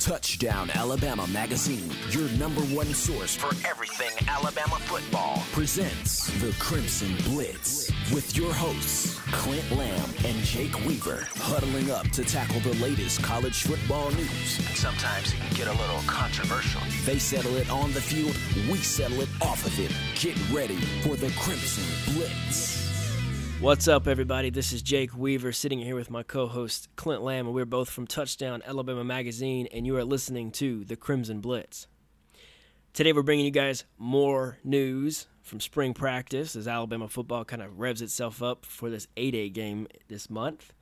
Touchdown Alabama Magazine, your number one source for everything Alabama football, presents the Crimson Blitz with your hosts, Clint Lamb and Jake Weaver, huddling up to tackle the latest college football news. And sometimes it can get a little controversial. They settle it on the field, we settle it off of it. Get ready for the Crimson Blitz. What's up, everybody? This is Jake Weaver sitting here with my co host, Clint Lamb, and we're both from Touchdown Alabama Magazine, and you are listening to the Crimson Blitz. Today, we're bringing you guys more news from spring practice as Alabama football kind of revs itself up for this 8 A game this month.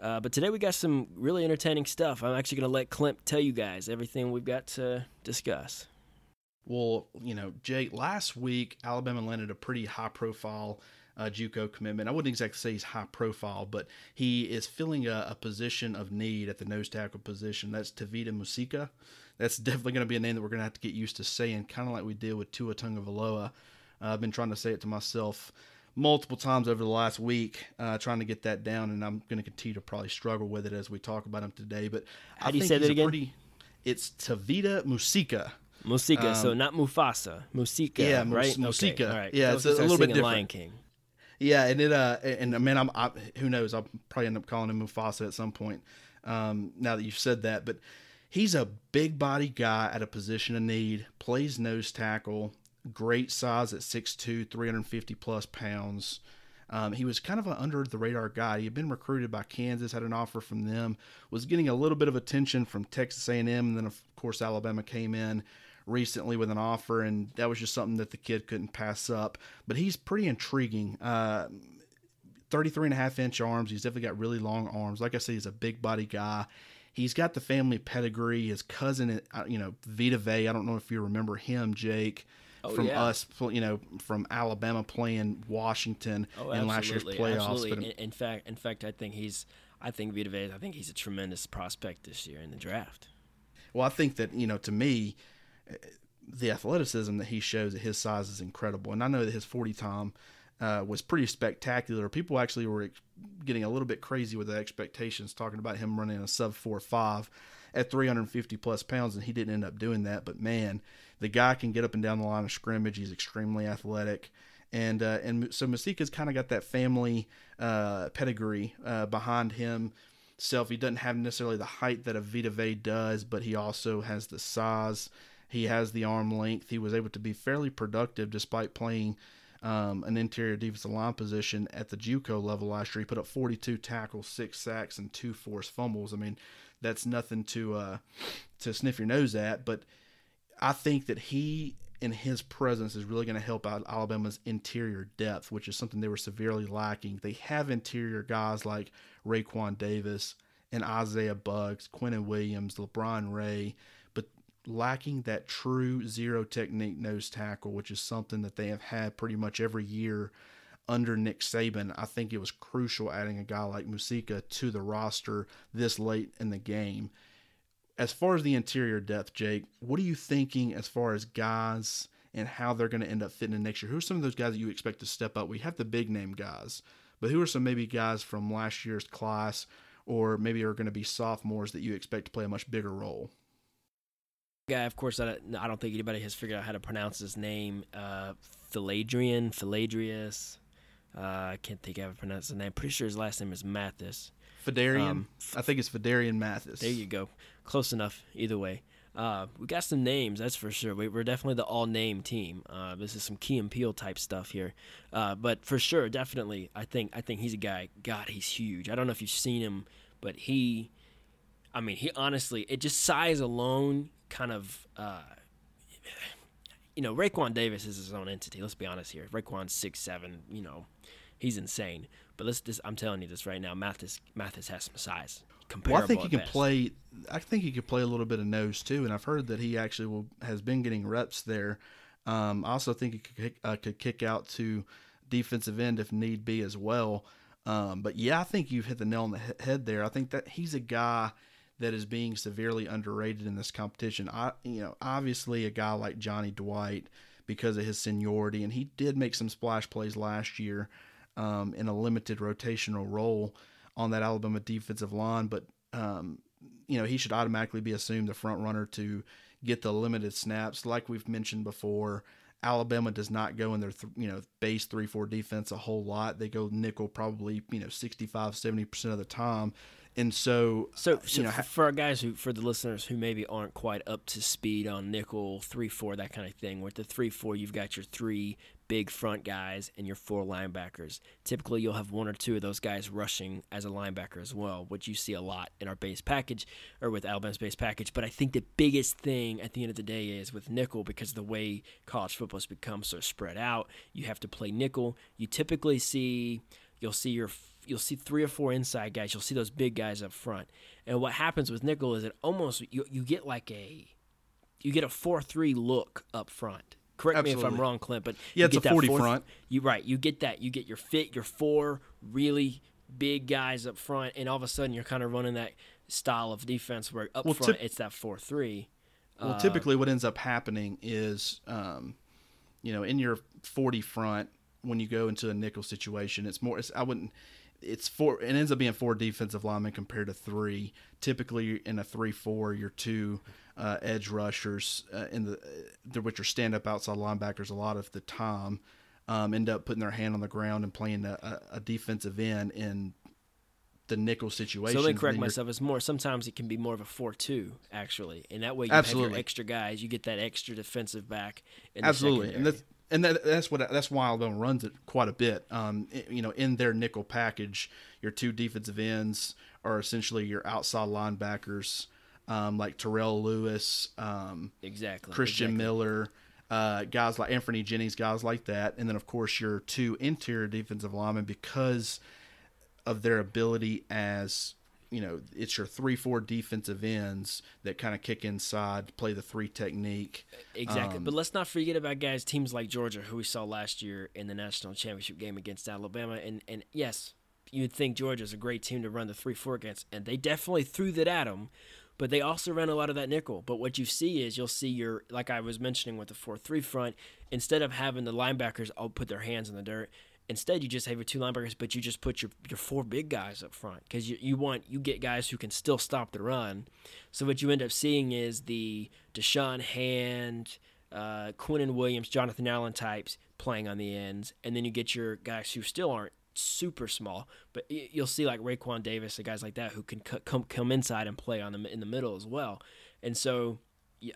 Uh, but today, we got some really entertaining stuff. I'm actually going to let Clint tell you guys everything we've got to discuss. Well, you know, Jake, last week, Alabama landed a pretty high profile uh, JUCO commitment. I wouldn't exactly say he's high profile, but he is filling a, a position of need at the nose tackle position. That's Tevita Musika. That's definitely going to be a name that we're going to have to get used to saying, kind of like we did with Tua Tagovailoa. Uh, I've been trying to say it to myself multiple times over the last week, uh, trying to get that down, and I'm going to continue to probably struggle with it as we talk about him today. But how I do you say that again? Pretty, it's Tevita Musika. Musika, um, so not Mufasa, Musika, yeah, right? Musika. Okay. All right. Yeah, it's a, a little bit different. Lion King. Yeah, and it uh and I mean I'm I, who knows I'll probably end up calling him Mufasa at some point. Um, now that you've said that, but he's a big body guy at a position of need. Plays nose tackle, great size at 6'2", 350 plus pounds. Um, he was kind of an under the radar guy. He had been recruited by Kansas, had an offer from them, was getting a little bit of attention from Texas A&M, and then of course Alabama came in recently with an offer, and that was just something that the kid couldn't pass up. But he's pretty intriguing. Uh, 33 and a half inch arms. He's definitely got really long arms. Like I said, he's a big body guy. He's got the family pedigree. His cousin, uh, you know, Vita Vea. I don't know if you remember him, Jake. Oh, from yeah. us, you know, from Alabama playing Washington oh, in last year's playoffs. Absolutely. In, in, fact, in fact, I think he's, I think Vita Vea. I think he's a tremendous prospect this year in the draft. Well, I think that you know, to me, the athleticism that he shows at his size is incredible. And I know that his 40 time uh, was pretty spectacular. People actually were getting a little bit crazy with the expectations, talking about him running a sub 4 5 at 350 plus pounds, and he didn't end up doing that. But man, the guy can get up and down the line of scrimmage. He's extremely athletic. And, uh, and so Musika's kind of got that family uh, pedigree uh, behind him. Self, he doesn't have necessarily the height that a Vita Vea does, but he also has the size he has the arm length. He was able to be fairly productive despite playing um, an interior defensive line position at the JUCO level last year. He put up 42 tackles, six sacks, and two forced fumbles. I mean, that's nothing to uh, to sniff your nose at. But I think that he and his presence is really going to help out Alabama's interior depth, which is something they were severely lacking. They have interior guys like Raekwon Davis and Isaiah Buggs, Quinnen Williams, LaBryan Ray lacking that true zero technique nose tackle, which is something that they have had pretty much every year under Nick Saban. I think it was crucial adding a guy like Musika to the roster this late in the game. As far as the interior depth, Jake, what are you thinking as far as guys and how they're going to end up fitting in next year? Who are some of those guys that you expect to step up? We have the big name guys, but who are some maybe guys from last year's class or maybe are going to be sophomores that you expect to play a much bigger role? Guy, of course, I, I don't think anybody has figured out how to pronounce his name. Uh, Philadrian, Philadrius. Uh, I can't think of how to pronounce his name. Pretty sure his last name is Mathis. Phidarian. Um, I think it's Phidarian Mathis. There you go. Close enough. Either way. Uh, we got some names, that's for sure. We, are definitely the all-name team. Uh, this is some Key and Peele type stuff here, uh, but for sure, definitely, I think I think he's a guy. God, he's huge. I don't know if you've seen him, but he, I mean, he honestly, it just size alone, kind of, uh, you know, Raekwon Davis is his own entity. Let's be honest here. Raekwon's six seven. You know, he's insane. But let's just, I'm telling you this right now. Mathis Mathis has some size. Comparable Well, I think he can best. play. I think he could play a little bit of nose too, and I've heard that he actually will, has been getting reps there. Um, I also think he could kick, uh, could kick out to defensive end if need be as well. Um, but yeah, I think you've hit the nail on the head there. I think that he's a guy that is being severely underrated in this competition. I, you know, obviously a guy like Johnny Dwight because of his seniority, and he did make some splash plays last year um, in a limited rotational role on that Alabama defensive line. But um, you know, he should automatically be assumed the front runner to get the limited snaps. Like we've mentioned before, Alabama does not go in their th- you know base three four defense a whole lot. They go nickel probably you know 65 70 percent of the time. And so, so, uh, so you know, for our guys who, for the listeners who maybe aren't quite up to speed on nickel three four that kind of thing, with the three four, you've got your three big front guys and your four linebackers. Typically, you'll have one or two of those guys rushing as a linebacker as well, which you see a lot in our base package or with Alabama's base package. But I think the biggest thing at the end of the day is with nickel because the way college football has become so spread out, you have to play nickel. You typically see you'll see your you'll see three or four inside guys. You'll see those big guys up front. And what happens with nickel is it almost you you get like a you get a four three look up front. Correct Absolutely. me if I'm wrong, Clint, but yeah, it's a forty fourth, front. You right, you get that. You get your fit, your four really big guys up front, and all of a sudden you're kind of running that style of defense where up well, front tip- it's that four three. Well, uh, typically what ends up happening is, um, you know, in your forty front when you go into a nickel situation, it's more. It's, I wouldn't it's four. It ends up being four defensive linemen compared to three. Typically, in a three-four, your two uh, edge rushers uh, in the, uh, which are stand-up outside linebackers a lot of the time, um, end up putting their hand on the ground and playing a, a defensive end in the nickel situation. So let me correct myself. It's more. Sometimes it can be more of a four-two actually, and that way you Absolutely. have your extra guys. You get that extra defensive back. Absolutely, and that's and that, that's what that's why Alabama runs it quite a bit. Um, you know, in their nickel package, your two defensive ends are essentially your outside linebackers, um, like Terrell Lewis, um, exactly, Christian exactly. Miller, uh, guys like Anthony Jennings, guys like that, and then of course your two interior defensive linemen because of their ability as you know, it's your three, four defensive ends that kind of kick inside, play the three technique. Exactly. Um, but let's not forget about guys, teams like Georgia, who we saw last year in the national championship game against Alabama. And, and yes, you'd think Georgia's a great team to run the 3 4 against, and they definitely threw that at them. But they also ran a lot of that nickel. But what you see is you'll see your, like I was mentioning with the 4 3 front, instead of having the linebackers all put their hands in the dirt, Instead, you just have your two linebackers, but you just put your, your four big guys up front because you, you want you get guys who can still stop the run. So what you end up seeing is the Da'Shawn Hand, uh, Quinnen Williams, Jonathan Allen types playing on the ends, and then you get your guys who still aren't super small, but you'll see like Raekwon Davis and guys like that who can come come inside and play on them in the middle as well. And so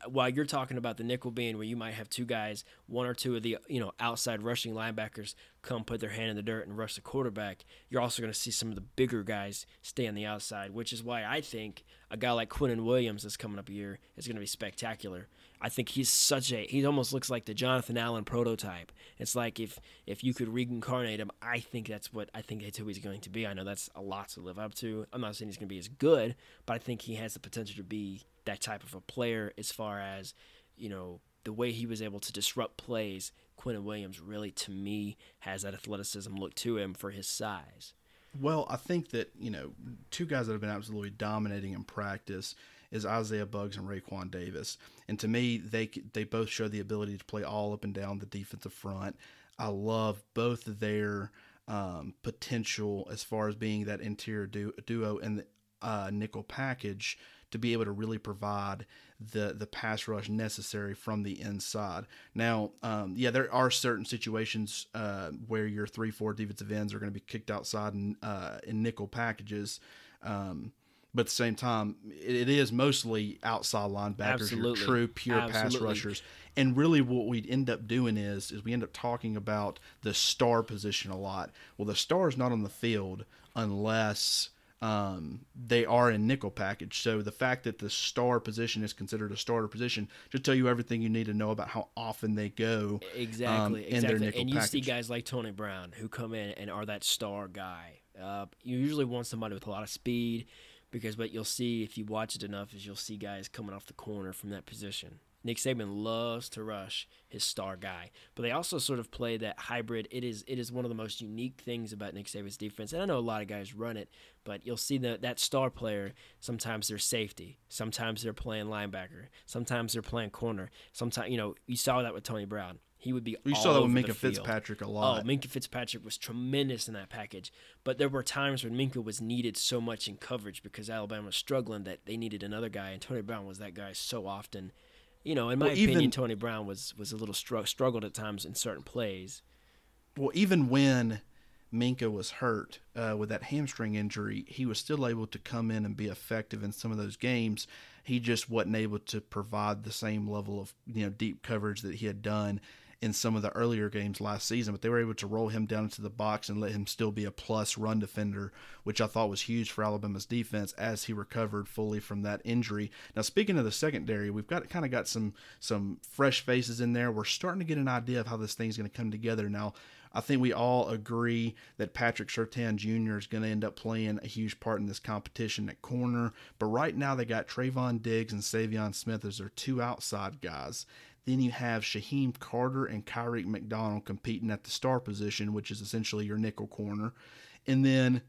while you're talking about the nickel being where you might have two guys, one or two of the you know outside rushing linebackers come put their hand in the dirt and rush the quarterback, you're also going to see some of the bigger guys stay on the outside, which is why I think a guy like Quinnen Williams that's coming up here is going to be spectacular. I think he's such a he almost looks like the Jonathan Allen prototype. It's like if if you could reincarnate him, I think that's what I think that's who he's going to be. I know that's a lot to live up to. I'm not saying he's going to be as good, but I think he has the potential to be that type of a player as far as you know the way he was able to disrupt plays. Quinnen Williams really, to me, has that athleticism look to him for his size. Well, I think that you know two guys that have been absolutely dominating in practice is Isaiah Buggs and Raekwon Davis, and to me, they they both show the ability to play all up and down the defensive front. I love both their um, potential as far as being that interior duo and the uh, nickel package to be able to really provide the the pass rush necessary from the inside. Now, um, yeah, there are certain situations uh, where your three four defensive ends are going to be kicked outside in, uh, in nickel packages. Um, but at the same time, it is mostly outside linebackers, Absolutely. true pure Absolutely. pass rushers. And really, what we end up doing is is we end up talking about the star position a lot. Well, the star is not on the field unless um, they are in nickel package. So the fact that the star position is considered a starter position should tell you everything you need to know about how often they go exactly, um, exactly. and you package. see guys like Tony Brown who come in and are that star guy. Uh, you usually want somebody with a lot of speed because what you'll see if you watch it enough is you'll see guys coming off the corner from that position. Nick Saban loves to rush his star guy, but they also sort of play that hybrid. It is it is one of the most unique things about Nick Saban's defense, and I know a lot of guys run it, but you'll see that that star player sometimes they're safety, sometimes they're playing linebacker, sometimes they're playing corner. Sometimes you know you saw that with Tony Brown. He would be. You saw that with Minkah. Fitzpatrick a lot. Oh, lot. Minkah Fitzpatrick was tremendous in that package. But there were times when Minkah was needed so much in coverage because Alabama was struggling that they needed another guy, and Tony Brown was that guy so often. You know, in my Well, opinion, even- Tony Brown was was a little str- struggled at times in certain plays. well, even when Minkah was hurt uh, with that hamstring injury, he was still able to come in and be effective in some of those games. He just wasn't able to provide the same level of you know deep coverage that he had done in some of the earlier games last season. But they were able to roll him down into the box and let him still be a plus run defender, which I thought was huge for Alabama's defense as he recovered fully from that injury. Now, speaking of the secondary, we've got kind of got some some fresh faces in there. We're starting to get an idea of how this thing's going to come together now. I think we all agree that Patrick Surtain Jr. is going to end up playing a huge part in this competition at corner. But right now, they got Trevon Diggs and Saivion Smith as their two outside guys. Then you have Shyheim Carter and Kyrie McDonald competing at the star position, which is essentially your nickel corner. And then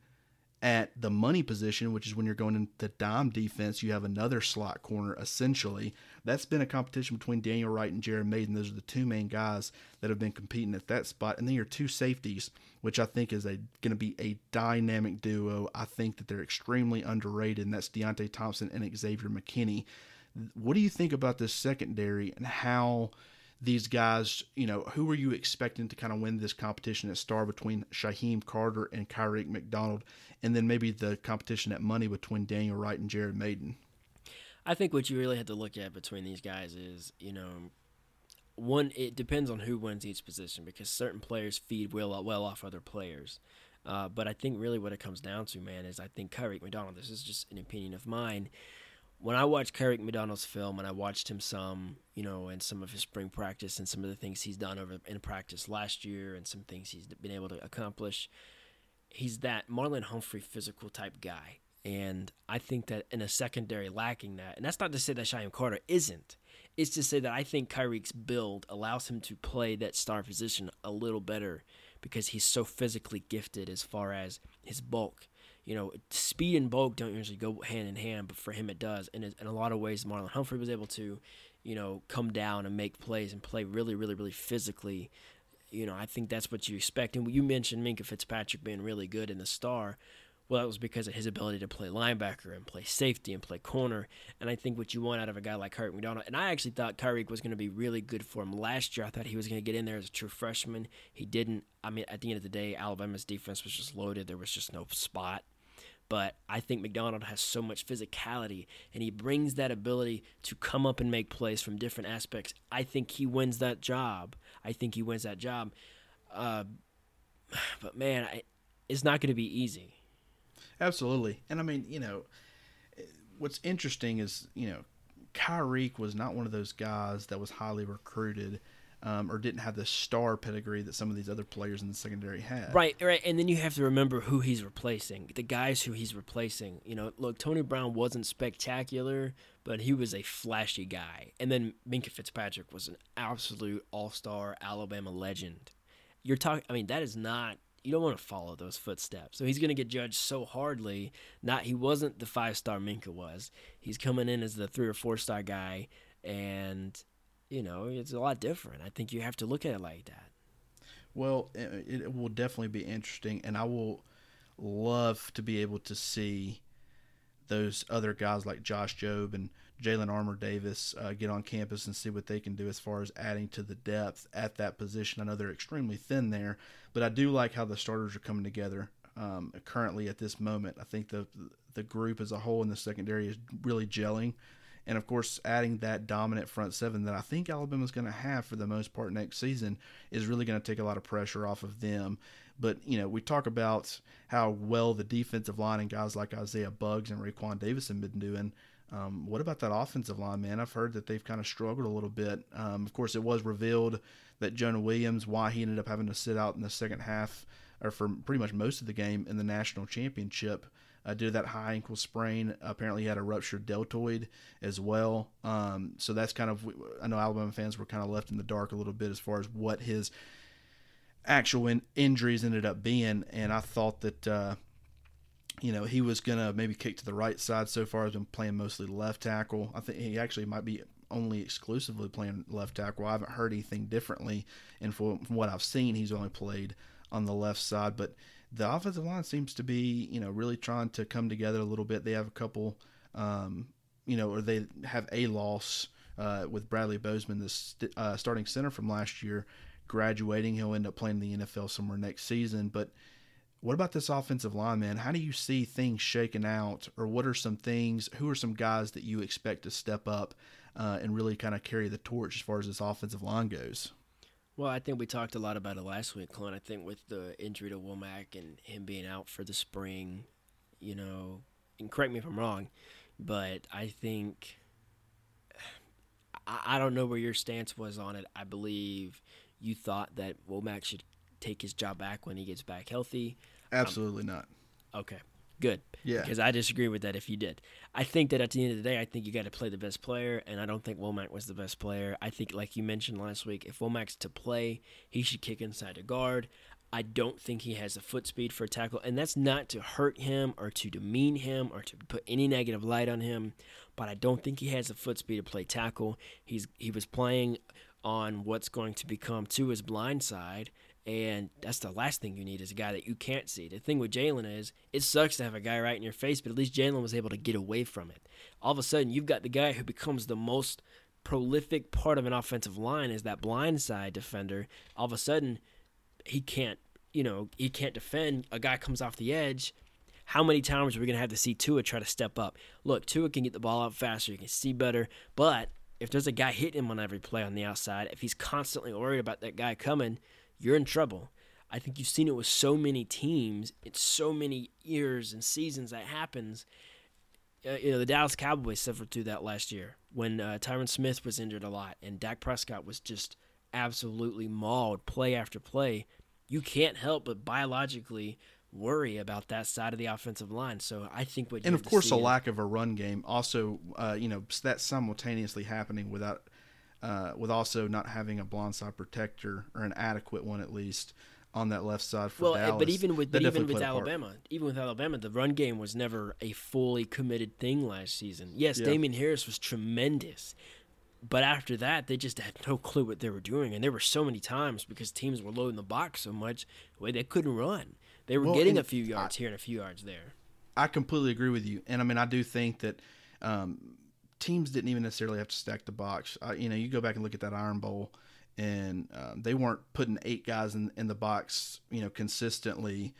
at the money position, which is when you're going into dime defense, you have another slot corner essentially. That's been a competition between Daniel Wright and Jared Mayden. Those are the two main guys that have been competing at that spot. And then your two safeties, which I think is going to be a dynamic duo. I think that they're extremely underrated, and that's Deionte Thompson and Xavier McKinney. What do you think about this secondary and how these guys, you know, who are you expecting to kind of win this competition at star between Shyheim Carter and Kyrie McDonald, and then maybe the competition at money between Daniel Wright and Jared Mayden? I think what you really have to look at between these guys is, you know, one it depends on who wins each position because certain players feed well well off other players. Uh, but I think really what it comes down to, man, is I think Kyrie McDonald. This is just an opinion of mine. When I watched Kyrie McDonald's film and I watched him some, you know, in some of his spring practice and some of the things he's done over in practice last year and some things he's been able to accomplish, he's that Marlon Humphrey physical type guy. And I think that in a secondary lacking that, and that's not to say that Shyheim Carter isn't. It's to say that I think Kyrie's build allows him to play that star position a little better because he's so physically gifted as far as his bulk. You know, speed and bulk don't usually go hand in hand, but for him it does. And in a lot of ways, Marlon Humphrey was able to, you know, come down and make plays and play really, really, really physically you know, I think that's what you expect. And you mentioned Minkah Fitzpatrick being really good in the star. Well, that was because of his ability to play linebacker and play safety and play corner. And I think what you want out of a guy like Kyrie McDonald, and I actually thought Kyrie was going to be really good for him last year. I thought he was going to get in there as a true freshman. He didn't. I mean, at the end of the day, Alabama's defense was just loaded. There was just no spot. But I think McDonald has so much physicality and he brings that ability to come up and make plays from different aspects. I think he wins that job. I think he wins that job. Uh, but man, I, it's not going to be easy. Absolutely. And I mean, you know, what's interesting is, you know, Kyrie was not one of those guys that was highly recruited um, or didn't have the star pedigree that some of these other players in the secondary had. Right, right. And then you have to remember who he's replacing. The guys who he's replacing. You know, look, Tony Brown wasn't spectacular, but he was a flashy guy. And then Minkah Fitzpatrick was an absolute all star Alabama legend. You're talking, I mean, that is not. You don't want to follow those footsteps. So he's going to get judged so hardly. Not he wasn't the five star Minkah was. He's coming in as the three or four star guy, and you know, it's a lot different. I think you have to look at it like that. Well, it, will definitely be interesting, and I will love to be able to see those other guys like Josh Jobe and Jalyn Armour-Davis uh, get on campus and see what they can do as far as adding to the depth at that position. I know they're extremely thin there, but I do like how the starters are coming together um, currently at this moment. I think the the group as a whole in the secondary is really gelling. And of course, adding that dominant front seven that I think Alabama's going to have for the most part next season is really going to take a lot of pressure off of them. But, you know, we talk about how well the defensive line and guys like Isaiah Buggs and Raekwon Davis have been doing. Um, what about that offensive line, man? I've heard that they've kind of struggled a little bit. Um, of course, it was revealed that Jonah Williams, why he ended up having to sit out in the second half or for pretty much most of the game in the national championship uh, due to that high ankle sprain. Apparently, he had a ruptured deltoid as well. Um, so that's kind of I know Alabama fans were kind of left in the dark a little bit as far as what his actual in- injuries ended up being, and I thought that. Uh, you know, he was gonna maybe kick to the right side. So far, has been playing mostly left tackle. I think he actually might be only exclusively playing left tackle. I haven't heard anything differently, and from, what I've seen, he's only played on the left side. But the offensive line seems to be, you know, really trying to come together a little bit. They have a couple, um, you know, or they have a loss uh, with Bradley Bozeman, the st- uh, starting center from last year, graduating. He'll end up playing in the NFL somewhere next season. But what about this offensive line, man? How do you see things shaking out, or what are some things? Who are some guys that you expect to step up uh, and really kind of carry the torch as far as this offensive line goes? Well, I think we talked a lot about it last week, Clint. I think with the injury to Womack and him being out for the spring, you know, and correct me if I'm wrong, but I think I, I don't know where your stance was on it. I believe you thought that Womack should take his job back when he gets back healthy. Absolutely um, not. Okay. Good. Yeah. Because I disagree with that if you did. I think that at the end of the day, I think you got to play the best player, and I don't think Womack was the best player. I think, like you mentioned last week, if Womack's to play, he should kick inside a guard. I don't think he has the foot speed for a tackle, and that's not to hurt him or to demean him or to put any negative light on him, but I don't think he has the foot speed to play tackle. He's he was playing on what's going to become to his blind side, and that's the last thing you need is a guy that you can't see. The thing with Jalen is it sucks to have a guy right in your face, but at least Jalen was able to get away from it. All of a sudden, you've got the guy who becomes the most prolific part of an offensive line is that blind side defender. All of a sudden, he can't, you know, he can't defend. A guy comes off the edge. How many times are we going to have to see Tua try to step up? Look, Tua can get the ball out faster. He can see better. But if there's a guy hitting him on every play on the outside, if he's constantly worried about that guy coming – you're in trouble. I think you've seen it with so many teams. It's so many years and seasons that happens. Uh, you know, the Dallas Cowboys suffered through that last year when uh, Tyron Smith was injured a lot and Dak Prescott was just absolutely mauled play after play. You can't help but biologically worry about that side of the offensive line. So I think what and of course a lack of a run game also, uh, you know, that's simultaneously happening without uh, with also not having a blindside protector or an adequate one at least on that left side for well, Dallas. but even with but even with Alabama, even with Alabama, the run game was never a fully committed thing last season. Yes, yeah. Damien Harris was tremendous, but after that, they just had no clue what they were doing, and there were so many times because teams were loading the box so much, way they couldn't run. They were well, getting a few yards I, here and a few yards there. I completely agree with you, and I mean I do think that um, teams didn't even necessarily have to stack the box. Uh, you know, you go back and look at that Iron Bowl, and um, they weren't putting eight guys in, in the box, you know, consistently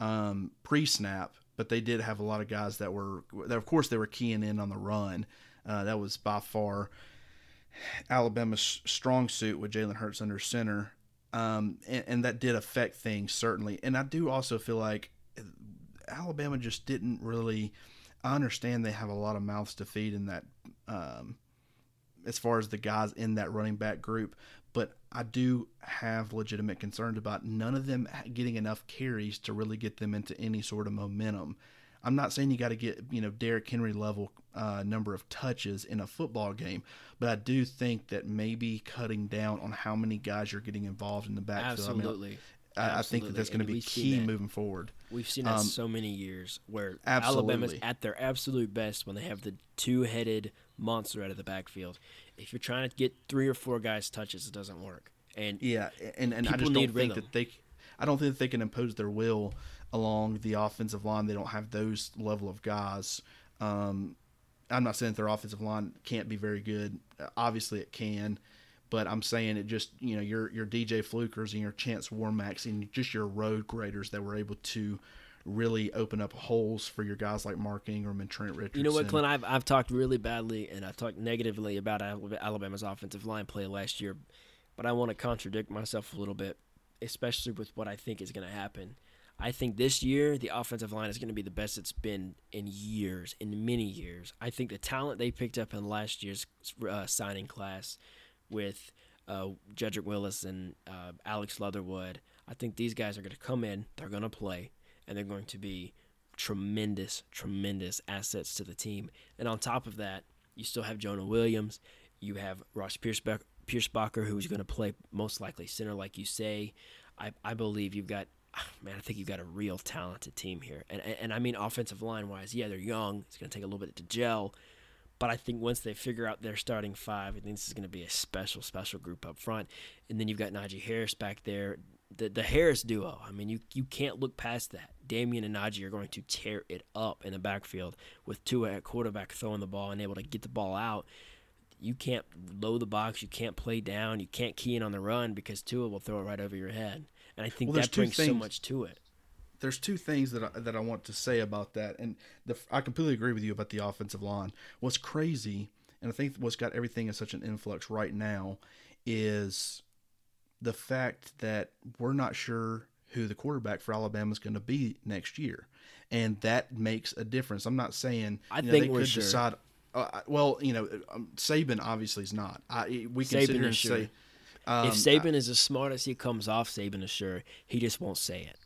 um, pre-snap, but they did have a lot of guys that were, that of course, they were keying in on the run. Uh, that was by far Alabama's strong suit with Jalen Hurts under center, um, and, and that did affect things certainly. And I do also feel like Alabama just didn't really I understand they have a lot of mouths to feed in that, um, as far as the guys in that running back group, but I do have legitimate concerns about none of them getting enough carries to really get them into any sort of momentum. I'm not saying you got to get you know Derrick Henry level uh, number of touches in a football game, but I do think that maybe cutting down on how many guys you're getting involved in the backfield. Absolutely. I mean, I, I think that that's going to be key moving forward. We've seen that um, so many years where absolutely. Alabama's at their absolute best when they have the two-headed monster out of the backfield. If you're trying to get three or four guys touches, it doesn't work. And yeah, and, and I just don't think rhythm. that they, I don't think that they can impose their will along the offensive line. They don't have those level of guys. Um, I'm not saying that their offensive line can't be very good. Obviously, it can. But I'm saying it just you know your your DJ Flukers and your Chance Warmacks and just your road graders that were able to really open up holes for your guys like Mark Ingram and Trent Richardson. You know what, Clint? I've, I've talked really badly and I've talked negatively about Alabama's offensive line play last year, but I want to contradict myself a little bit, especially with what I think is going to happen. I think this year the offensive line is going to be the best it's been in years, in many years. I think the talent they picked up in last year's uh, signing class with uh, Jedrick Wills and uh, Alex Leatherwood. I think these guys are going to come in, they're going to play, and they're going to be tremendous, tremendous assets to the team. And on top of that, you still have Jonah Williams. You have Ross Pierschbacher, who's going to play most likely center, like you say. I, I believe you've got, man, I think you've got a real talented team here. And, and, and I mean, offensive line wise, yeah, they're young. It's going to take a little bit to gel But I think once they figure out their starting five, I think this is going to be a special, special group up front. And then you've got Najee Harris back there. The, the Harris duo, I mean, you, you can't look past that. Damien and Najee are going to tear it up in the backfield with Tua at quarterback throwing the ball and able to get the ball out. You can't load the box. You can't play down. You can't key in on the run because Tua will throw it right over your head. And I think Well, that brings so much to it. There's two things that I, that I want to say about that, and the, I completely agree with you about the offensive line. What's crazy, and I think what's got everything in such an influx right now, is the fact that we're not sure who the quarterback for Alabama is going to be next year, and that makes a difference. I'm not saying I know, think they we're could sure. decide. Uh, well, you know, um, Saban obviously is not. I, we can sit Saban here and is sure. say. Um, if Saban is as smart as he comes off, Saban is sure he just won't say it.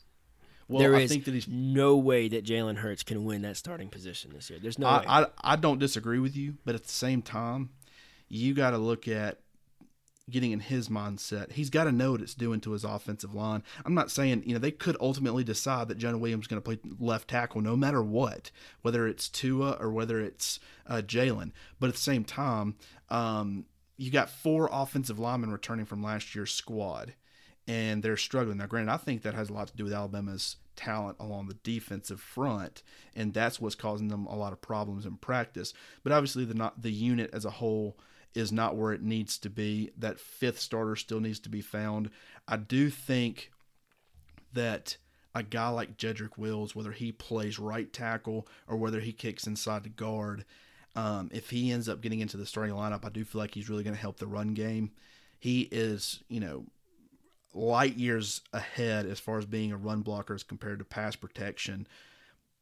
Well, There I is think that he's no way that Jalen Hurts can win that starting position this year. There's no way. I, I I don't disagree with you, but at the same time, you got to look at getting in his mindset. He's got to know what it's doing to his offensive line. I'm not saying you know they could ultimately decide that Jonah Williams is going to play left tackle no matter what, whether it's Tua or whether it's uh, Jalen. But at the same time, um, you got four offensive linemen returning from last year's squad and they're struggling. Now, granted, I think that has a lot to do with Alabama's talent along the defensive front, and that's what's causing them a lot of problems in practice. But obviously, the not the unit as a whole is not where it needs to be. That fifth starter still needs to be found. I do think that a guy like Jedrick Wills, whether he plays right tackle or whether he kicks inside the guard, um, if he ends up getting into the starting lineup, I do feel like he's really going to help the run game. He is, you know, light years ahead as far as being a run blocker as compared to pass protection.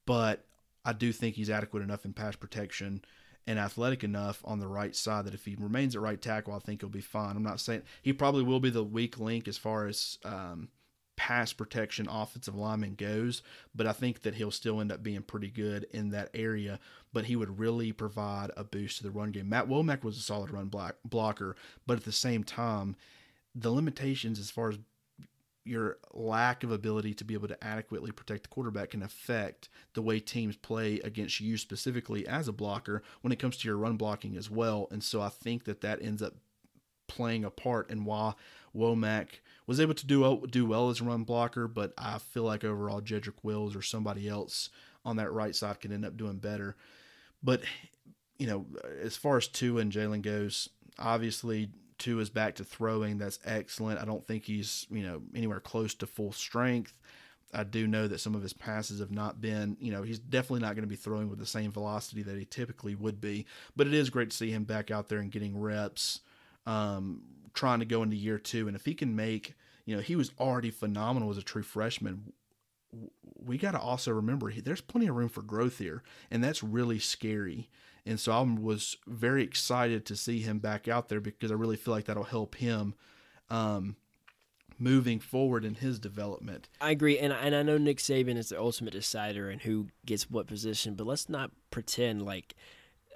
But I do think he's adequate enough in pass protection and athletic enough on the right side that if he remains at right tackle, I think he'll be fine. I'm not saying he probably will be the weak link as far as um, pass protection offensive lineman goes, but I think that he'll still end up being pretty good in that area. But he would really provide a boost to the run game. Matt Womack was a solid run block, blocker, but at the same time, the limitations as far as your lack of ability to be able to adequately protect the quarterback can affect the way teams play against you specifically as a blocker when it comes to your run blocking as well. And so I think that that ends up playing a part in why Womack was able to do do well as a run blocker, but I feel like overall Jedrick Wills or somebody else on that right side could end up doing better. But you know, as far as Tua and Jalen goes, obviously Tua is back to throwing. That's excellent. I don't think he's you know anywhere close to full strength. I do know that some of his passes have not been, you know, he's definitely not going to be throwing with the same velocity that he typically would be. But it is great to see him back out there and getting reps, um, trying to go into year two. And if he can make, you know, he was already phenomenal as a true freshman. We got to also remember he, there's plenty of room for growth here, and that's really scary. And so I was very excited to see him back out there because I really feel like that'll help him um, moving forward in his development. I agree, and and I know Nick Saban is the ultimate decider and who gets what position, but let's not pretend like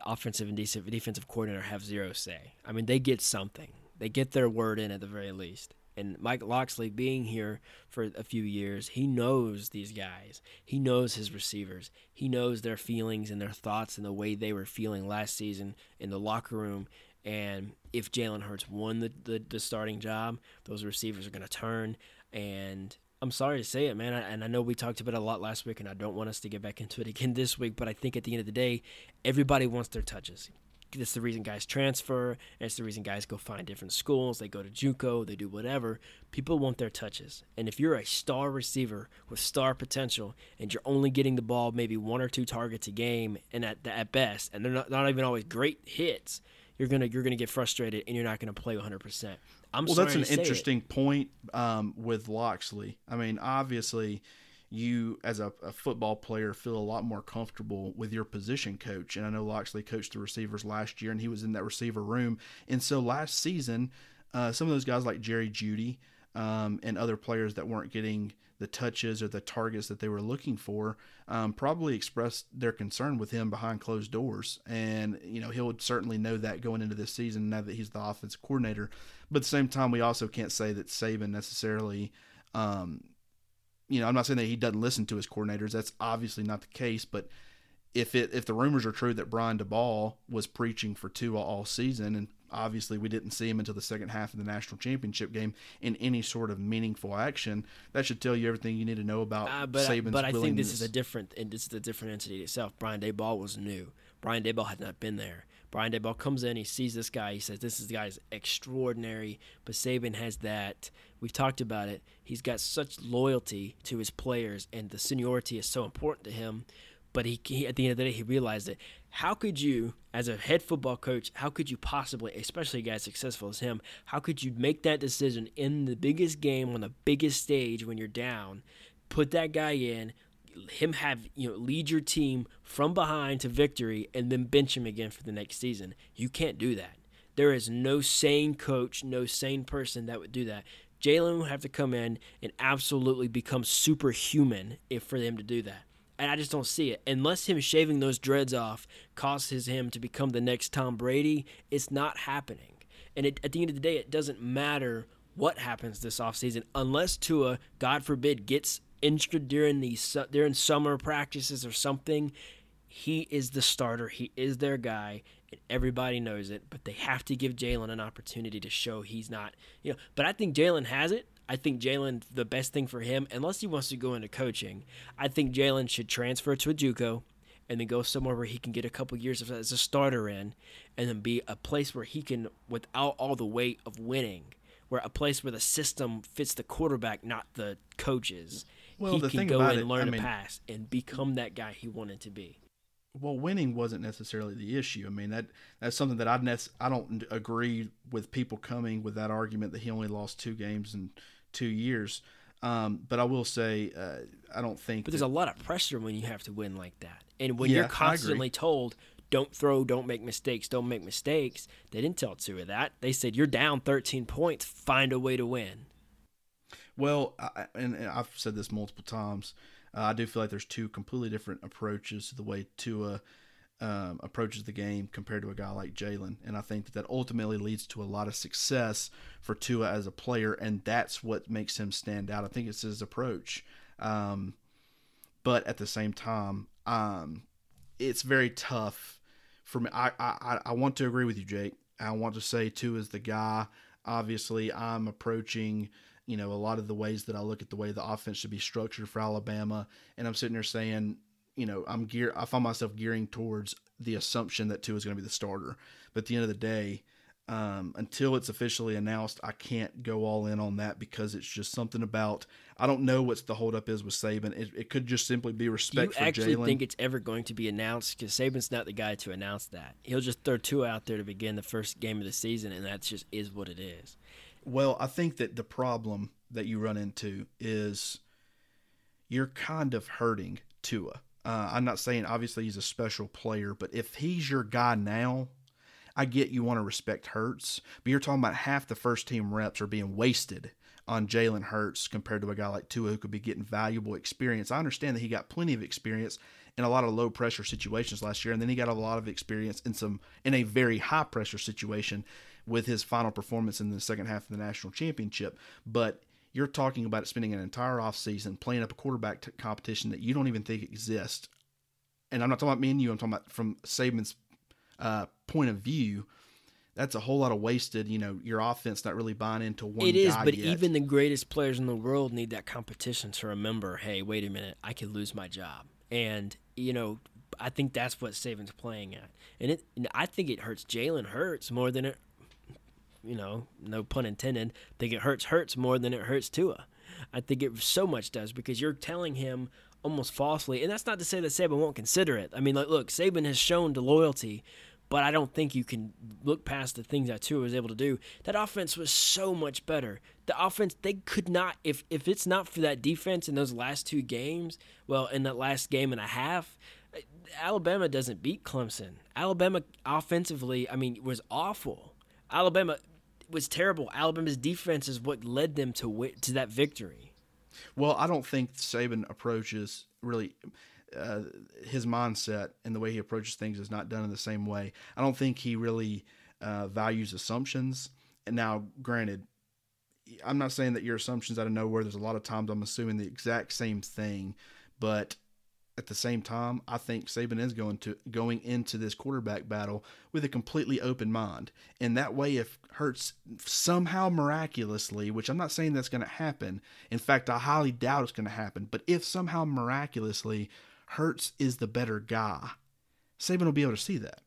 offensive and defensive defensive coordinator have zero say. I mean, they get something. They get their word in at the very least. And Mike Locksley being here for a few years, he knows these guys. He knows his receivers. He knows their feelings and their thoughts and the way they were feeling last season in the locker room. And if Jalen Hurts won the, the, the starting job, those receivers are going to turn. And I'm sorry to say it, man. I- And I know we talked about it a lot last week, and I don't want us to get back into it again this week. But I think at the end of the day, everybody wants their touches. That's the reason guys transfer, and it's the reason guys go find different schools. They go to JUCO, they do whatever. People want their touches, and if you're a star receiver with star potential, and you're only getting the ball maybe one or two targets a game, and at at best, and they're not, not even always great hits, you're gonna you're gonna get frustrated, and you're not gonna play 100. percent I'm Well, sorry that's an say it. interesting point um, with Locksley. I mean, obviously, you as a, a football player feel a lot more comfortable with your position coach. And I know Locksley coached the receivers last year, and he was in that receiver room. And so last season, uh, some of those guys like Jerry Jeudy um, and other players that weren't getting the touches or the targets that they were looking for um, probably expressed their concern with him behind closed doors. And, you know, he'll certainly know that going into this season now that he's the offensive coordinator. But at the same time, we also can't say that Saban necessarily, um, you know, I'm not saying that he doesn't listen to his coordinators. That's obviously not the case. But if it if the rumors are true that Brian Daboll was preaching for Tua all season, and obviously we didn't see him until the second half of the national championship game in any sort of meaningful action, that should tell you everything you need to know about Uh, but I, but I think this is a different and this is a different entity itself. Brian Daboll was new. Brian Daboll had not been there. Brian Daboll comes in, he sees this guy, he says, "This is the guy's extraordinary." But Saban has that. We've talked about it. He's got such loyalty to his players, and the seniority is so important to him. But he, he at the end of the day, he realized it. How could you, as a head football coach, how could you possibly, especially a guy as successful as him, how could you make that decision in the biggest game on the biggest stage when you're down? Put that guy in, him have you know lead your team from behind to victory, and then bench him again for the next season. You can't do that. There is no sane coach, no sane person that would do that. Jalen would have to come in and absolutely become superhuman if for them to do that. And I just don't see it. Unless him shaving those dreads off causes him to become the next Tom Brady, it's not happening. And it, at the end of the day, it doesn't matter what happens this offseason unless Tua, God forbid, gets injured during the during summer practices or something. He is the starter. He is their guy, and everybody knows it. But they have to give Jalen an opportunity to show he's not, you know. But I think Jalen has it. I think Jalen, the best thing for him, unless he wants to go into coaching, I think Jalen should transfer to a JUCO and then go somewhere where he can get a couple years as a starter in, and then be a place where he can, without all the weight of winning, where a place where the system fits the quarterback, not the coaches. Well, he the can thing go about and it, learn I mean- pass and become that guy he wanted to be. well, winning wasn't necessarily the issue. I mean that that's something that I nec- I don't agree with people coming with that argument that he only lost two games in two years. Um, but I will say uh, I don't think. But there's a lot of pressure when you have to win like that. And when Yeah, you're constantly told, don't throw, don't make mistakes, don't make mistakes, they didn't tell Tua that. They said, you're down 13 points, find a way to win. Well, I, and, and I've said this multiple times. Uh, I do feel like there's two completely different approaches to the way Tua um, approaches the game compared to a guy like Jalen, and I think that that ultimately leads to a lot of success for Tua as a player, and that's what makes him stand out. I think it's his approach, um, but at the same time, um, it's very tough for me. I, I I want to agree with you, Jake. I want to say Tua is the guy. Obviously, I'm approaching you know a lot of the ways that I look at the way the offense should be structured for Alabama, and I'm sitting there saying, you know, I'm gear. I find myself gearing towards the assumption that Tua is going to be the starter. But at the end of the day, um, until it's officially announced, I can't go all in on that because it's just something about I don't know what's the holdup is with Saban. It, it could just simply be Do you actually Jalen. think it's ever going to be announced? Because Saban's not the guy to announce that. He'll just throw Tua out there to begin the first game of the season, and that just is what it is. Well, I think that the problem that you run into is you're kind of hurting Tua. Uh, I'm not saying obviously he's a special player, but if he's your guy now, I get you want to respect Hurts, but you're talking about half the first team reps are being wasted on Jalen Hurts compared to a guy like Tua who could be getting valuable experience. I understand that he got plenty of experience in a lot of low pressure situations last year, and then he got a lot of experience in some in a very high pressure situation with his final performance in the second half of the national championship. But you're talking about spending an entire offseason playing up a quarterback t- competition that you don't even think exists. And I'm not talking about me and you. I'm talking about from Saban's uh, point of view. That's a whole lot of wasted. You know, your offense not really buying into one. It is, but yet. even the greatest players in the world need that competition to remember, hey, wait a minute, I could lose my job. And, you know, I think that's what Saban's playing at. And it and I think it hurts Jalen Hurts more than it you know, no pun intended, think it hurts hurts more than it hurts Tua. I think it so much does because you're telling him almost falsely, and that's not to say that Saban won't consider it. I mean, like, look, Saban has shown the loyalty, but I don't think you can look past the things that Tua was able to do. That offense was so much better. The offense they could not if if it's not for that defense in those last two games, well, in that last game and a half, Alabama doesn't beat Clemson. Alabama offensively, I mean, was awful. Alabama was terrible. Alabama's defense is what led them to to that victory. Well, I don't think Saban approaches really uh, his mindset and the way he approaches things is not done in the same way. I don't think he really uh, values assumptions. And now, granted, I'm not saying that your assumptions out of nowhere. There's a lot of times I'm assuming the exact same thing, but at the same time, I think Saban is going to going into this quarterback battle with a completely open mind. And that way, if Hurts somehow miraculously, which I'm not saying that's going to happen, in fact, I highly doubt it's going to happen, but if somehow miraculously Hurts is the better guy, Saban will be able to see that.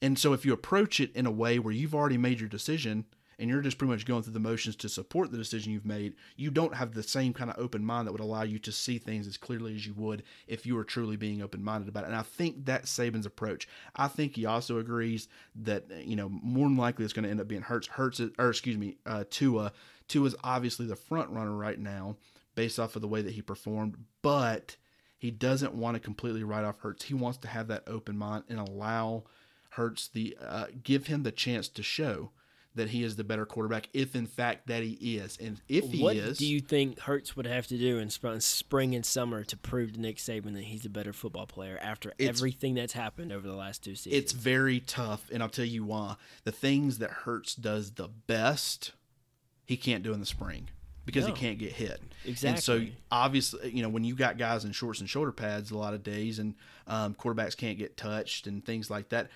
And so if you approach it in a way where you've already made your decision and you're just pretty much going through the motions to support the decision you've made, you don't have the same kind of open mind that would allow you to see things as clearly as you would if you were truly being open minded about it. And I think that's Saban's approach. I think he also agrees that, you know, more than likely it's going to end up being Hurts. Hurts, or excuse me, uh, Tua. Tua is obviously the front runner right now based off of the way that he performed, but he doesn't want to completely write off Hurts. He wants to have that open mind and allow Hurts the, uh, give him the chance to show that he is the better quarterback if in fact that he is and if he what is what do you think Hurts would have to do in spring and summer to prove to Nick Saban that he's a better football player after everything that's happened over the last two seasons it's very tough and I'll tell you why the things that Hurts does the best he can't do in the spring because no. he can't get hit. Exactly. And so obviously, you know, when you got guys in shorts and shoulder pads a lot of days, and um, quarterbacks can't get touched and things like that,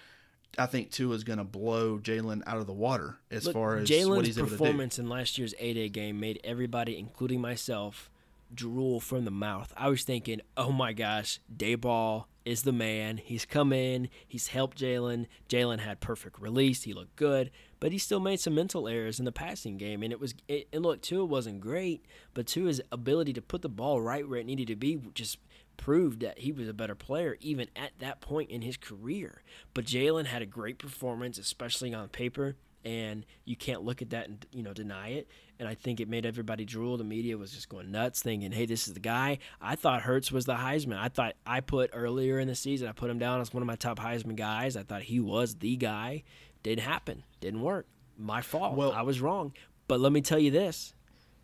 I think Tua is going to blow Jalen out of the water as Look, far as Jalen's what he's performance in last year's A Day game made everybody, including myself, drool from the mouth. I was thinking, oh my gosh, Daboll is the man. He's come in, he's helped Jalen. Jalen had perfect release. He looked good, but he still made some mental errors in the passing game. And it was, it, and look, Tua wasn't great, but Tua's ability to put the ball right where it needed to be just proved that he was a better player even at that point in his career. But Jalen had a great performance, especially on paper, and you can't look at that and you know deny it. And I think it made everybody drool. The media was just going nuts, thinking, "Hey, this is the guy." I thought Hurts was the Heisman. I thought I put earlier in the season, I put him down as one of my top Heisman guys. I thought he was the guy. Didn't happen. Didn't work. My fault. Well, I was wrong. But let me tell you this: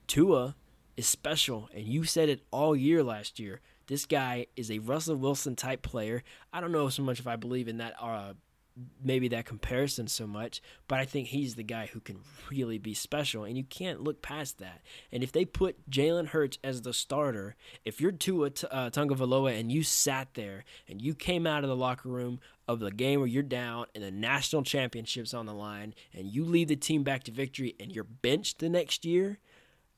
Tua is special, and you said it all year last year. This guy is a Russell Wilson type player. I don't know so much if I believe in that uh, maybe that comparison so much, but I think he's the guy who can really be special, and you can't look past that. And if they put Jalen Hurts as the starter, if you're Tua t- uh, and you sat there and you came out of the locker room of the game where you're down and the national championship's on the line, and you lead the team back to victory, and you're benched the next year,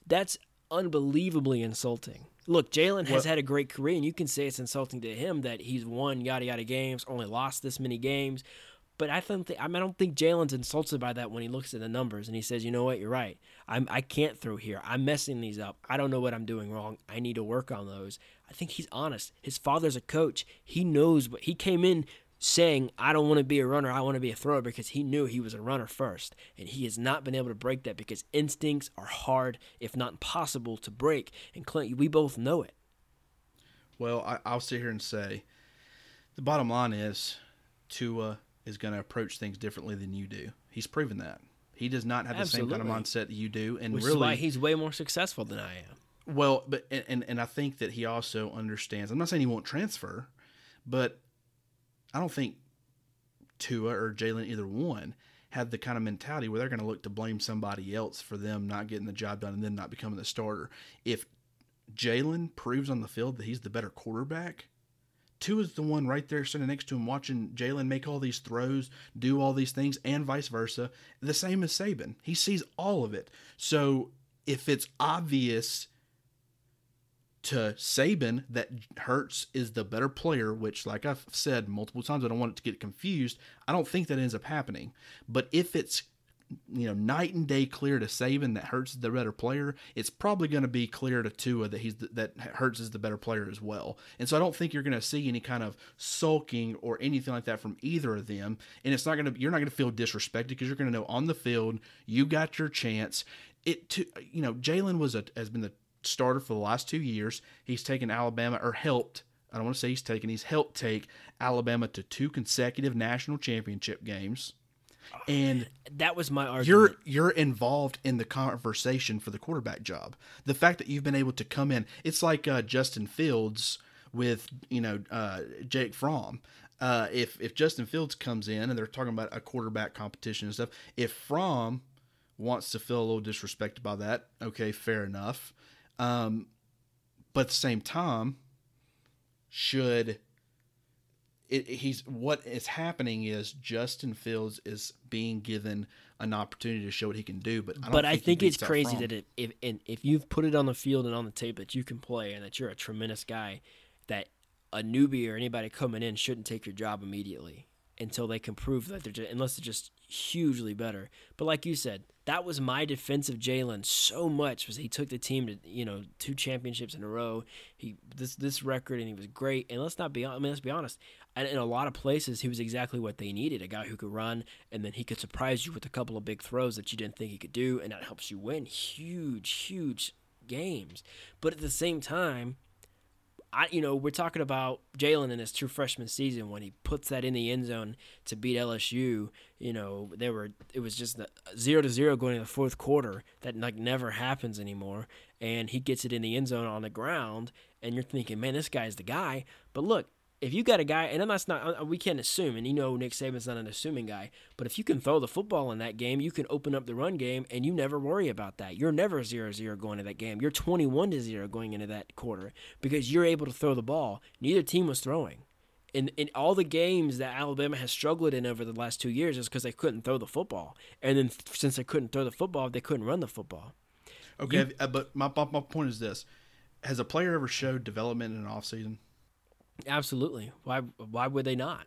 that's unbelievably insulting. Look, Jalen has had a great career, and you can say it's insulting to him that he's won yada yada games, only lost this many games. But I think I, mean, I don't think Jalen's insulted by that when he looks at the numbers and he says, "You know what? You're right. I'm I can't throw here. I'm messing these up. I don't know what I'm doing wrong. I need to work on those." I think he's honest. His father's a coach. He knows what he came in saying, I don't want to be a runner, I want to be a thrower because he knew he was a runner first. And he has not been able to break that because instincts are hard, if not impossible, to break. And Clint, we both know it. Well, I, will sit here and say the bottom line is Tua is going to approach things differently than you do. He's proven that. He does not have Absolutely. the same kind of mindset that you do. And Which really, is why he's way more successful than I am. Well, but and, and I think that he also understands. I'm not saying he won't transfer, but I don't think Tua or Jalen, either one, have the kind of mentality where they're going to look to blame somebody else for them not getting the job done and then not becoming the starter. If Jalen proves on the field that he's the better quarterback, Tua is the one right there sitting next to him watching Jalen make all these throws, do all these things, and vice versa. The same as Saban. He sees all of it. So if it's obvious to Saban that Hurts is the better player, which, like I've said multiple times, I don't want it to get confused. I don't think that ends up happening. But if it's you know night and day clear to Saban that Hurts is the better player, it's probably going to be clear to Tua that he's the, that Hurts is the better player as well. And so I don't think you're going to see any kind of sulking or anything like that from either of them. And it's not going to you're not going to feel disrespected because you're going to know on the field you got your chance. It to you know Jalen was a has been the starter for the last two years. He's taken Alabama or helped. I don't want to say he's taken. He's helped take Alabama to two consecutive national championship games. And that was my argument. You're you're involved in the conversation for the quarterback job. The fact that you've been able to come in, it's like uh, Justin Fields with you know uh, Jake Fromm. Uh, if if Justin Fields comes in and they're talking about a quarterback competition and stuff, if Fromm wants to feel a little disrespected by that, okay, fair enough. Um, but at the same time, should it, he's what is happening is Justin Fields is being given an opportunity to show what he can do, but I but I think it's crazy that it, if and if you've put it on the field and on the tape that you can play and that you're a tremendous guy, that a newbie or anybody coming in shouldn't take your job immediately until they can prove that they're just, unless they're just hugely better. But like you said, that was my defense of Jalen so much was he took the team to you know two championships in a row. He this this record and he was great. And let's not be I mean let's be honest. In a lot of places he was exactly what they needed, a guy who could run and then he could surprise you with a couple of big throws that you didn't think he could do and that helps you win huge huge games. But at the same time, I, you know, we're talking about Jalen in his true freshman season when he puts that in the end zone to beat LSU. You know, there were it was just zero to zero going in the fourth quarter that like never happens anymore, and he gets it in the end zone on the ground, and you're thinking, man, this guy's the guy. But look, if you got a guy, and I'm not, not we can't assume, and you know Nick Saban's not an assuming guy, but if you can throw the football in that game, you can open up the run game, and you never worry about that. You're never 0-0 going to that game. You're 21 to zero going into that quarter because you're able to throw the ball. Neither team was throwing. In, in all the games that Alabama has struggled in over the last two years is because they couldn't throw the football, and then since they couldn't throw the football, they couldn't run the football. Okay, uh, but my, my my point is this: Has a player ever showed development in an off season? Absolutely. Why why would they not?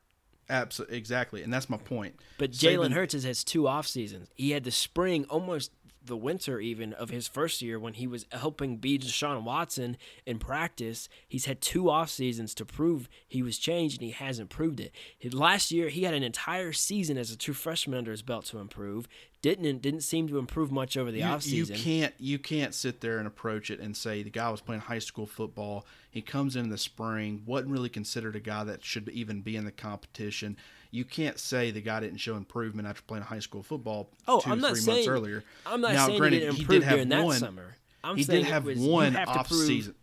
Absolutely, exactly, and that's my point. But Jalen Hurts has has two off seasons. He had the spring, almost the winter even of his first year when he was helping beat Deshaun Watson in practice. He's had two off seasons to prove he was changed, and he hasn't proved it. His, last year, he had an entire season as a true freshman under his belt to improve. Didn't didn't seem to improve much over the you, off you can't you can't sit there and approach it and say the guy was playing high school football. He comes in the spring, wasn't really considered a guy that should even be in the competition. You can't say the guy didn't show improvement after playing high school football Oh, I'm not three saying- months earlier. I'm not now, saying he granted, he improve did have during that summer. I'm saying he did have was- one have off prove- season.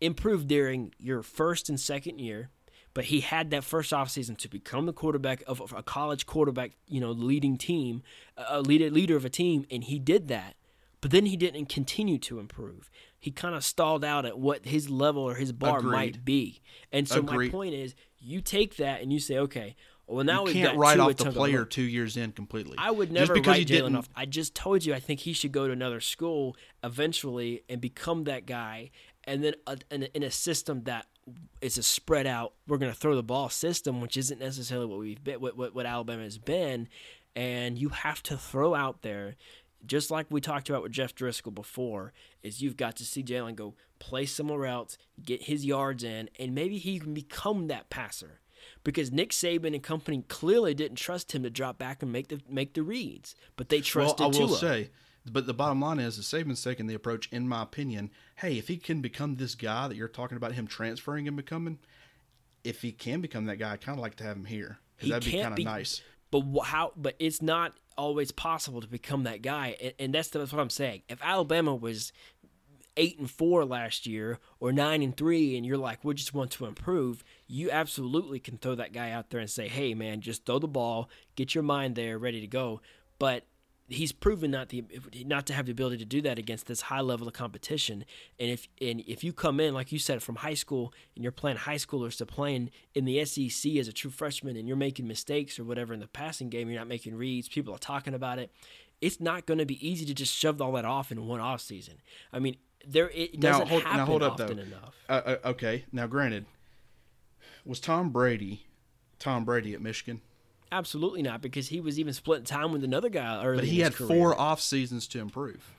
improved during your first and second year, but he had that first offseason to become the quarterback of of a college quarterback, you know, leading team, a leader leader of a team, and he did that. But then he didn't continue to improve. He kind of stalled out at what his level or his bar Agreed. might be. And so Agreed. my point is, you take that and you say, okay, well now You we've can't got write off the player two years in completely. I would Just never because write Jalen off. I just told you I think he should go to another school eventually and become that guy, and then a, in, a, in a system that is a spread out. We're going to throw the ball system, which isn't necessarily what we've been, what, what what Alabama has been, and you have to throw out there. Just like we talked about with Jeff Driskel before, is you've got to see Jalen go play somewhere else, get his yards in, and maybe he can become that passer because Nick Saban and company clearly didn't trust him to drop back and make the make the reads, but they trusted well, I will Tua. say, but the bottom line is, the Saban's taking the approach, in my opinion. Hey, if he can become this guy that you're talking about, him transferring and becoming, if he can become that guy, I kind of like to have him here that'd be kind of be- nice. But how? But it's not always possible to become that guy, and, and that's, that's what I'm saying. If Alabama was eight and four last year or nine and three, and you're like, we just want to improve, you absolutely can throw that guy out there and say, hey man, just throw the ball, get your mind there, ready to go. But he's proven not the not to have the ability to do that against this high level of competition. And if and if you come in like you said from high school and you're playing high schoolers to playing in the SEC as a true freshman and you're making mistakes or whatever in the passing game, you're not making reads, people are talking about it. It's not going to be easy to just shove all that off in one off season. I mean, there it Now doesn't hold, happen now hold up often though. enough. Uh, uh, okay, now granted, was Tom Brady, Tom Brady at Michigan, Absolutely not, because he was even splitting time with another guy early. but he had career. four off seasons to improve.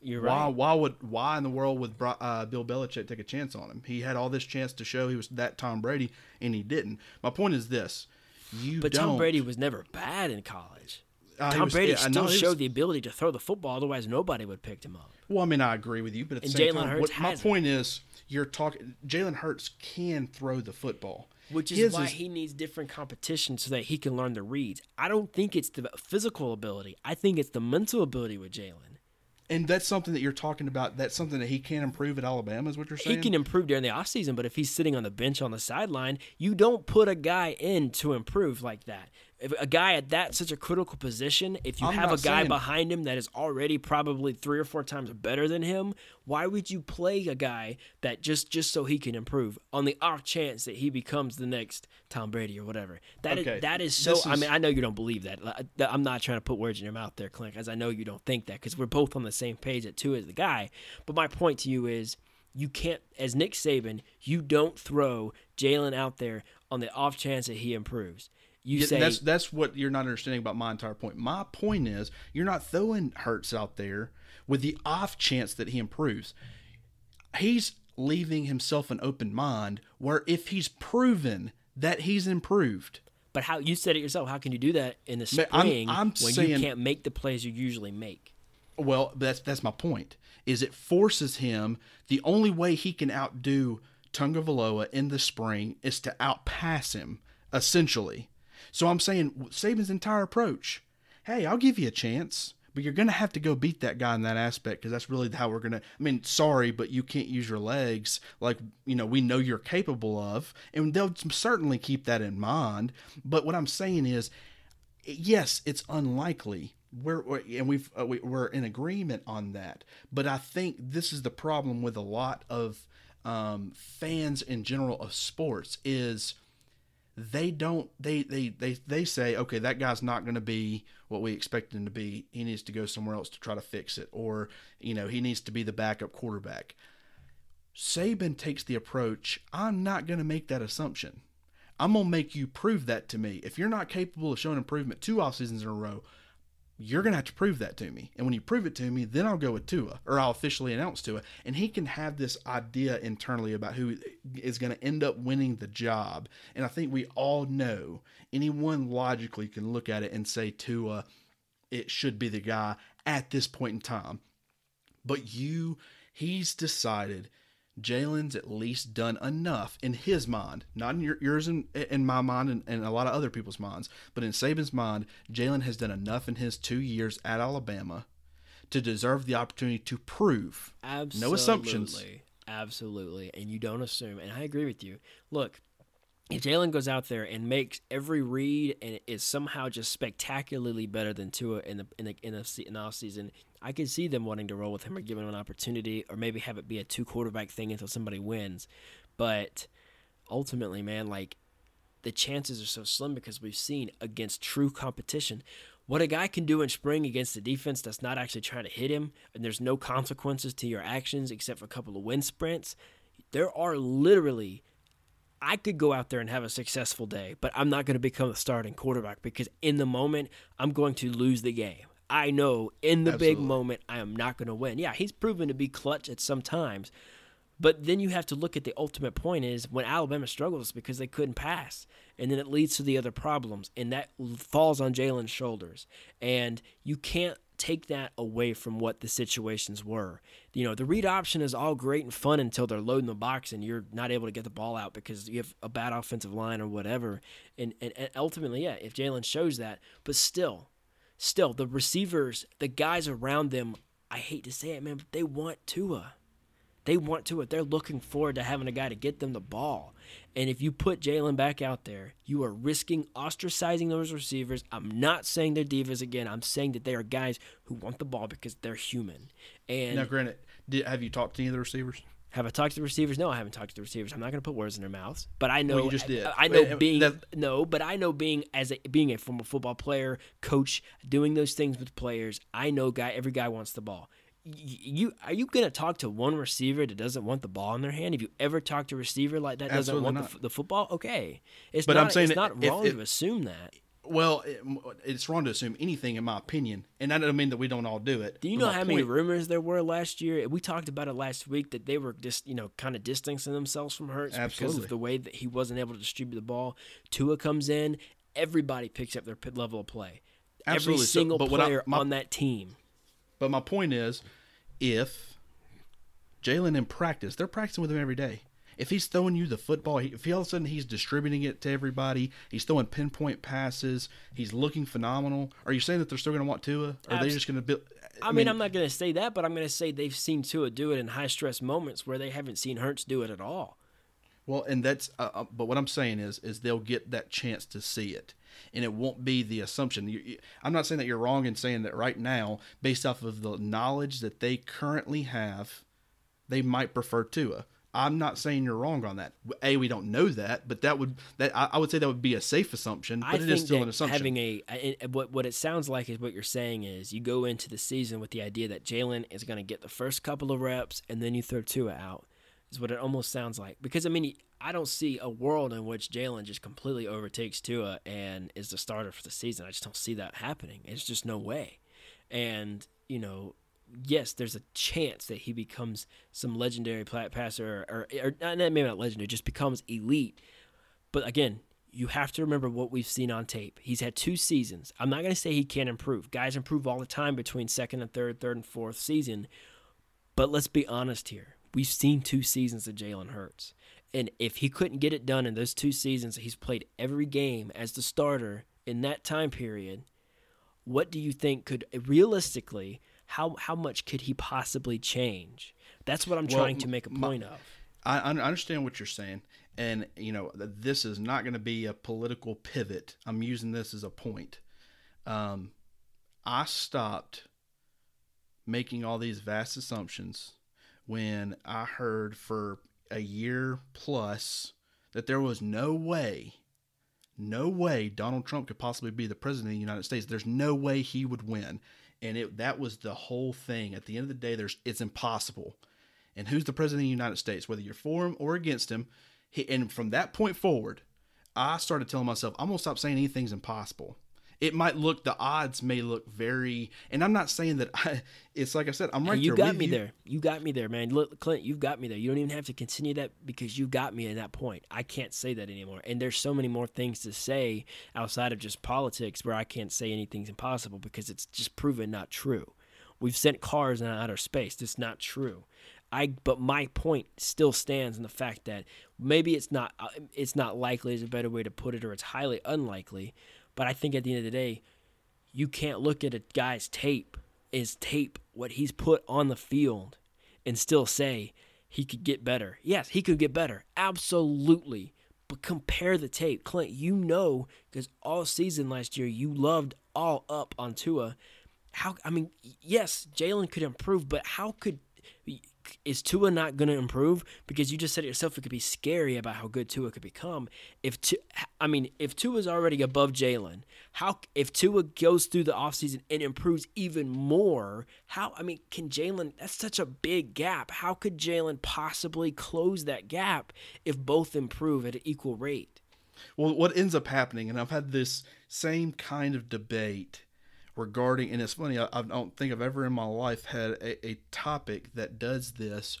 You're Why? right. Why would? Why in the world would uh, Bill Belichick take a chance on him? He had all this chance to show he was that Tom Brady, and he didn't. My point is this: you But. Tom Brady was never bad in college. Uh, Tom was- Brady yeah, still he was- showed the ability to throw the football. Otherwise, nobody would pick him up. Well, I mean, I agree with you, but at the And same Jalen time, Hurts what, my point is, you're talking. Jalen Hurts can throw the football, Which is His why he needs different competition so that he can learn the reads. I don't think it's the physical ability. I think it's the mental ability with Jalen. and that's something that you're talking about. That's something that he can improve at Alabama. Is what you're saying? He can improve during the offseason, but if he's sitting on the bench on the sideline, you don't put a guy in to improve like that. If a guy at that such a critical position, if you I'm have a guy saying- behind him that is already probably three or four times better than him, why would you play a guy that just just so he can improve on the off chance that he becomes the next Tom Brady or whatever? That is Okay, that is so. this I mean, I know you don't believe that. I'm not trying to put words in your mouth there, Clint, as I know you don't think that because we're both on the same page that Tua is the guy. But my point to you is. You can't, as Nick Saban, you don't throw Jalen out there on the off chance that he improves. You Yeah, say that's that's what you're not understanding about my entire point. My point is you're not throwing Hurts out there with the off chance that he improves. He's leaving himself an open mind where if he's proven that he's improved, But how you said it yourself? How can you do that in the Man, I'm- spring I'm when you can't make the plays you usually make? well, that's that's my point. Is it forces him the only way he can outdo Tagovailoa in the spring is to outpass him essentially. So I'm saying Saban's entire approach. Hey, I'll give you a chance, but you're gonna have to go beat that guy in that aspect because that's really how we're gonna. I mean, sorry, but you can't use your legs like you know we know you're capable of, and they'll certainly keep that in mind. But what I'm saying is, yes, it's unlikely. We're, and we've uh, we, we're in agreement on that. But I think this is the problem with a lot of um, fans in general of sports is they don't they they they they say okay that guy's not going to be what we expect him to be. He needs to go somewhere else to try to fix it, or you know he needs to be the backup quarterback. Saban takes the approach. I'm not going to make that assumption. I'm gonna make you prove that to me. If you're not capable of showing improvement two off seasons in a row, you're gonna have to prove that to me. And when you prove it to me, then I'll go with Tua, or I'll officially announce Tua, and he can have this idea internally about who is gonna end up winning the job. And I think we all know anyone logically can look at it and say Tua, it should be the guy at this point in time. But you, he's decided Jalen's at least done enough in his mind, not in your, yours and in my mind and, and a lot of other people's minds, but in Saban's mind, Jalen has done enough in his two years at Alabama to deserve the opportunity to prove. Absolutely. No assumptions. Absolutely. And you don't assume. And I agree with you. Look, if Jalen goes out there and makes every read and is somehow just spectacularly better than Tua in the in the in the, in the off season, I could see them wanting to roll with him or give him an opportunity, or maybe have it be a two quarterback thing until somebody wins. But ultimately, man, like the chances are so slim because we've seen against true competition what a guy can do in spring against a defense that's not actually trying to hit him and there's no consequences to your actions except for a couple of wind sprints. There are literally I could go out there and have a successful day, but I'm not going to become the starting quarterback because in the moment I'm going to lose the game. I know in the big moment I am not going to win. Yeah, he's proven to be clutch at some times, but then you have to look at the ultimate point is when Alabama struggles because they couldn't pass. And then it leads to the other problems. And that falls on Jalen's shoulders. And you can't take that away from what the situations were. You know, the read option is all great and fun until they're loading the box and you're not able to get the ball out because you have a bad offensive line or whatever. And, and, and ultimately, yeah, if Jalen shows that, but still, still, the receivers, the guys around them, I hate to say it, man, but they want Tua. They want to it. They're looking forward to having a guy to get them the ball. And if you put Jalen back out there, you are risking ostracizing those receivers. I'm not saying they're divas again. I'm saying that they are guys who want the ball because they're human. And Now, granted, did, have you talked to any of the receivers? have I talked to the receivers? No, I haven't talked to the receivers. I'm not going to put words in their mouths, but I know you just did. I, I know being that- no, but I know being as a, being a former football player, coach, doing those things with players. I know guy every guy wants the ball. You are you going to talk to one receiver that doesn't want the ball in their hand? Have you ever talked to a receiver like that doesn't Absolutely want the, the football? Okay, it's But not. I'm saying it's not wrong to assume that. Well, it, it's wrong to assume anything, in my opinion, and I don't mean that we don't all do it. Do you know how many rumors there were last year? We talked about it last week that they were just, you know, kind of distancing themselves from Hurts because of the way that he wasn't able to distribute the ball. Tua comes in, everybody picks up their level of play. Absolutely. Every So- single but what I- player my- on that team. But my point is, if Jalen in practice, they're practicing with him every day. If he's throwing you the football, he- if he all of a sudden he's distributing it to everybody, he's throwing pinpoint passes, he's looking phenomenal. Are you saying that they're still going to want Tua? Or are they just going to build? I, mean, I'm not going to say that, but I'm going to say they've seen Tua do it in high stress moments where they haven't seen Hurts do it at all. Well, and that's uh, uh, but what I'm saying is is they'll get that chance to see it, and it won't be the assumption. You, I'm not saying that you're wrong in saying that right now, based off of the knowledge that they currently have, they might prefer Tua. I'm not saying you're wrong on that. A, we don't know that, but that would that I, I would say that would be a safe assumption, but I it is still an assumption. Having a, a- what what it sounds like is what you're saying is you go into the season with the idea that Jalen is going to get the first couple of reps and then you throw Tua out. Is what it almost sounds like because I mean I don't see a world in which Jalen just completely overtakes Tua and is the starter for the season. I just don't see that happening. It's just no way. And you know, yes, there's a chance that he becomes some legendary passer, or, or, or maybe not legendary, just becomes elite. But again, you have to remember what we've seen on tape. He's had two seasons. I'm not going to say he can't improve. Guys improve all the time between second and third, third and fourth season. But let's be honest here. We've seen two seasons of Jalen Hurts. And if he couldn't get it done in those two seasons, he's played every game as the starter in that time period. What do you think could realistically how how much could he possibly change? That's what I'm Well, trying to make a my- point of. I, I understand what you're saying, and you know this is not going to be a political pivot. I'm using this as a point. Um, I stopped making all these vast assumptions when I heard for a year plus that there was no way, no way Donald Trump could possibly be the president of the United States. There's no way he would win, and it that was the whole thing. At the end of the day, there's it's impossible and who's the president of the United States, whether you're for him or against him. He, and from that point forward, I started telling myself, I'm gonna stop saying anything's impossible. It might look, the odds may look very, and I'm not saying that I. It's like I said, I'm right you there got me you. there. You got me there, man. Look, Clint, you've got me there. You don't even have to continue that because you got me at that point. I can't say that anymore. And there's so many more things to say outside of just politics where I can't say anything's impossible because it's just proven not true. We've sent cars in outer space. That's not true. I but my point still stands in the fact that maybe it's not uh, it's not likely is a better way to put it or it's highly unlikely, but I think at the end of the day, you can't look at a guy's tape, his tape, what he's put on the field, and still say he could get better. Yes, he could get better. Absolutely. But compare the tape. Clint, you know, because all season last year you loved all up on Tua. How, I mean, yes, Jalen could improve, but how could. Is Tua not going to improve? Because you just said it yourself, it could be scary about how good Tua could become. If Tu- I mean, if Tua is already above Jalen, how if Tua goes through the offseason and improves even more, how I mean, can Jalen? That's such a big gap. How could Jalen possibly close that gap if both improve at an equal rate? Well, what ends up happening, and I've had this same kind of debate regarding, and it's funny, I, I don't think I've ever in my life had a, a topic that does this,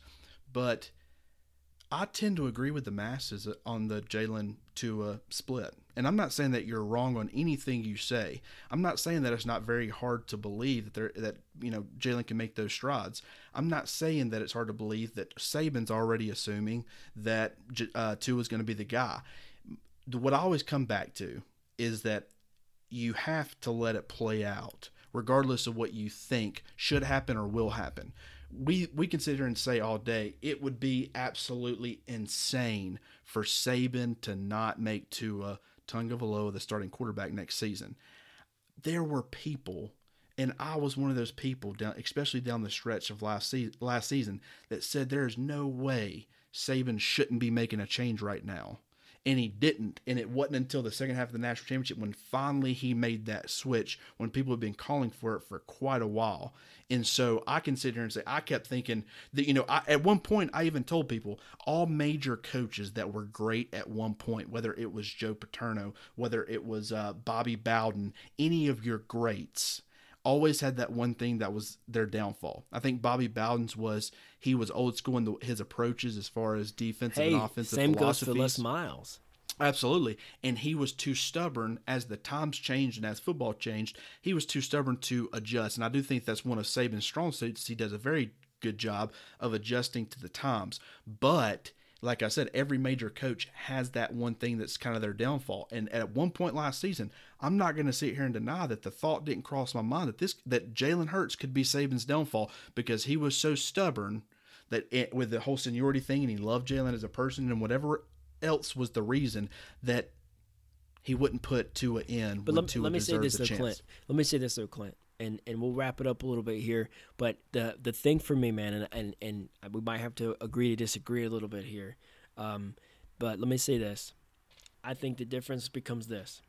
but I tend to agree with the masses on the Jalen Tua split. And I'm not saying that you're wrong on anything you say. I'm not saying that it's not very hard to believe that there that you know Jalen can make those strides. I'm not saying that it's hard to believe that Saban's already assuming that uh, Tua is going to be the guy. What I always come back to is that you have to let it play out, regardless of what you think should happen or will happen. We we can sit here and say all day it would be absolutely insane for Saban to not make Tua Tagovailoa the starting quarterback next season. There were people, and I was one of those people, down, especially down the stretch of last se- last season, that said there is no way Saban shouldn't be making a change right now and he didn't. And it wasn't until the second half of the national championship when finally he made that switch when people have been calling for it for quite a while. And so I can sit here and say, I kept thinking that, you know, I, at one point, I even told people all major coaches that were great at one point, whether it was Joe Paterno, whether it was uh, Bobby Bowden, any of your greats always had that one thing that was their downfall. I think Bobby Bowden's was he was old school in the, his approaches as far as defensive Hey, and offensive same goes for Les Miles. Absolutely. And he was too stubborn as the times changed and as football changed. He was too stubborn to adjust. And I do think that's one of Saban's strong suits. He does a very good job of adjusting to the times. But like I said, every major coach has that one thing that's kind of their downfall. And at one point last season, I'm not going to sit here and deny that the thought didn't cross my mind that this that Jalen Hurts could be Saban's downfall because he was so stubborn that it, with the whole seniority thing and he loved Jalen as a person and whatever else was the reason that he wouldn't put Tua in. But let, let me say this though, chance. Clint. Let me say this though, Clint, and and we'll wrap it up a little bit here. But the the thing for me, man, and and, and we might have to agree to disagree a little bit here. Um, but let me say this: I think the difference becomes this: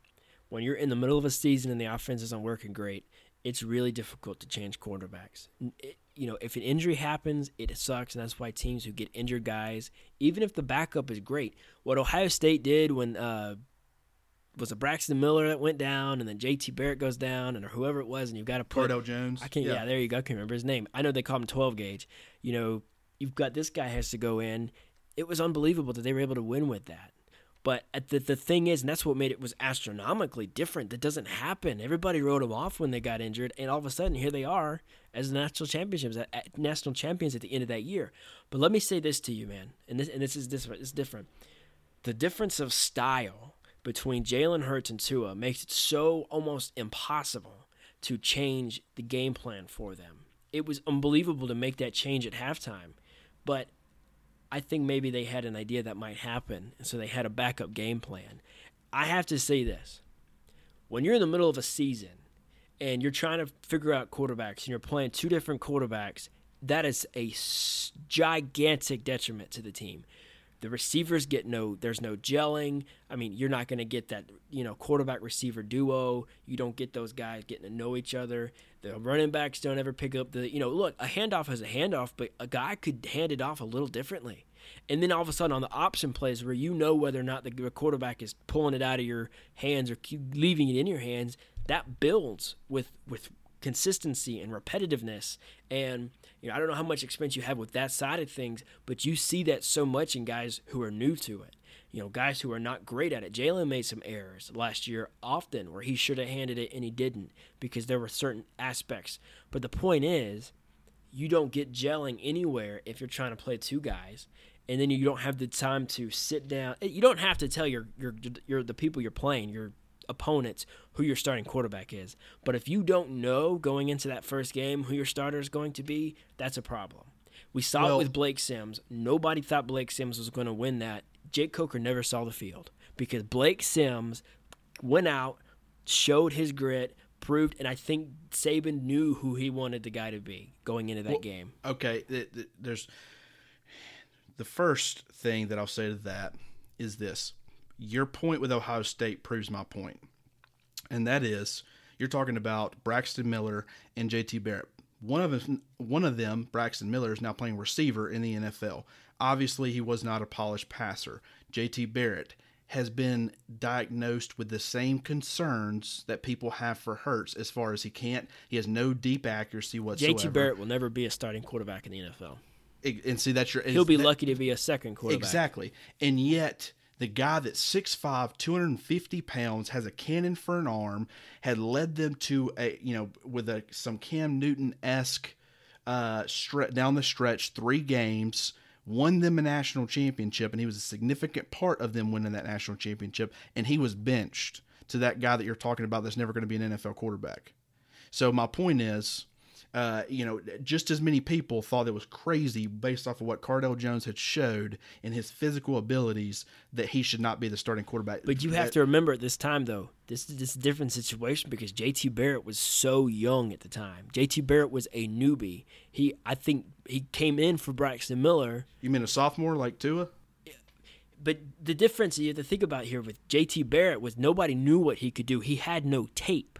when you're in the middle of a season and the offense isn't working great, it's really difficult to change quarterbacks. It- you know, if an injury happens, it sucks, and that's why teams who get injured guys, even if the backup is great, what Ohio State did when uh, was a Braxton Miller that went down, and then J.T. Barrett goes down, and or whoever it was, and you've got to put Cardale Jones. I can't. Yeah. there you go. I can't remember his name. I know they call him 12 gauge. You know, you've got this guy has to go in. It was unbelievable that they were able to win with that. But at the the thing is, and that's what made it was astronomically different. That doesn't happen. Everybody wrote them off when they got injured, and all of a sudden here they are as national championships, at, at national champions at the end of that year. But let me say this to you, man, and this and this is different. It's different. The difference of style between Jalen Hurts and Tua makes it so almost impossible to change the game plan for them. It was unbelievable to make that change at halftime, but I think maybe they had an idea that might happen, and so they had a backup game plan. I have to say this. When you're in the middle of a season and you're trying to figure out quarterbacks and you're playing two different quarterbacks, that is a gigantic detriment to the team. The receivers get no there's no gelling. I mean, you're not going to get that, you know, quarterback receiver duo. You don't get those guys getting to know each other. The running backs don't ever pick up the, you know, look, a handoff is a handoff, but a guy could hand it off a little differently. And then all of a sudden on the option plays where you know whether or not the quarterback is pulling it out of your hands or leaving it in your hands, that builds with with consistency and repetitiveness. And you know I don't know how much experience you have with that side of things but you see that so much in guys who are new to it. You know guys who are not great at it. Jalen made some errors last year often where he should have handed it and he didn't because there were certain aspects. But the point is you don't get gelling anywhere if you're trying to play two guys and then you don't have the time to sit down. You don't have to tell your your your the people you're playing your opponents who your starting quarterback is. But if you don't know going into that first game who your starter is going to be that's a problem. We saw Well- it with Blake Sims. Nobody thought Blake Sims was going to win that. Jake Coker never saw the field because Blake Sims went out showed his grit proved and I think Saban knew who he wanted the guy to be going into that Well, game. okay th- th- there's the first thing that i'll say to that is this your point with ohio state proves my point. And that is you're talking about braxton miller and jt barrett. One of them, one of them braxton miller is now playing receiver in the nfl obviously he was not a polished passer. Jt barrett has been diagnosed with the same concerns that people have for Hurts as far as he can't he has no deep accuracy whatsoever. JT Barrett will never be a starting quarterback in the NFL. and see that's your He'll be that- lucky to be a second quarterback. exactly. And yet the guy that's 6'5 250 pounds has a cannon for an arm had led them to a you know with a some cam newton-esque uh stre- down the stretch three games won them a national championship and he was a significant part of them winning that national championship and he was benched to that guy that you're talking about that's never going to be an nfl quarterback. So my point is, uh, you know, just as many people thought it was crazy based off of what Cardale Jones had showed in his physical abilities that he should not be the starting quarterback. But you have to remember at this time, though, this is this is a different situation because JT Barrett was so young at the time. JT Barrett was a newbie. He, I think, he came in for Braxton Miller. You mean a sophomore like Tua? But the difference you have to think about here with JT Barrett was nobody knew what he could do. He had no tape.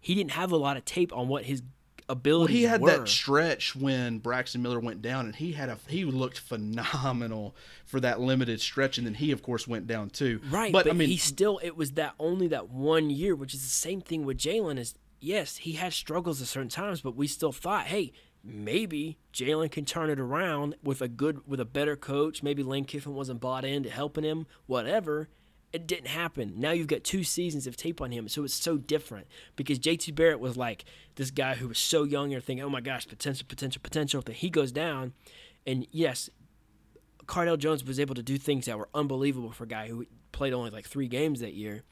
He didn't have a lot of tape on what his Well, he had were. that stretch when Braxton Miller went down, and he had a he looked phenomenal for that limited stretch, and then he of course went down too. Right, but, but, I mean, he still it was that only that one year, which is the same thing with Jalen. Is yes, he had struggles at certain times, but we still thought, hey, maybe Jalen can turn it around with a good with a better coach. Maybe Lane Kiffin wasn't bought into helping him, whatever. It didn't happen. Now you've got two seasons of tape on him, so it's so different because JT Barrett was like this guy who was so young. You're thinking, oh my gosh, potential, potential, potential. Then he goes down, and yes, Cardale Jones was able to do things that were unbelievable for a guy who played only like three games that year.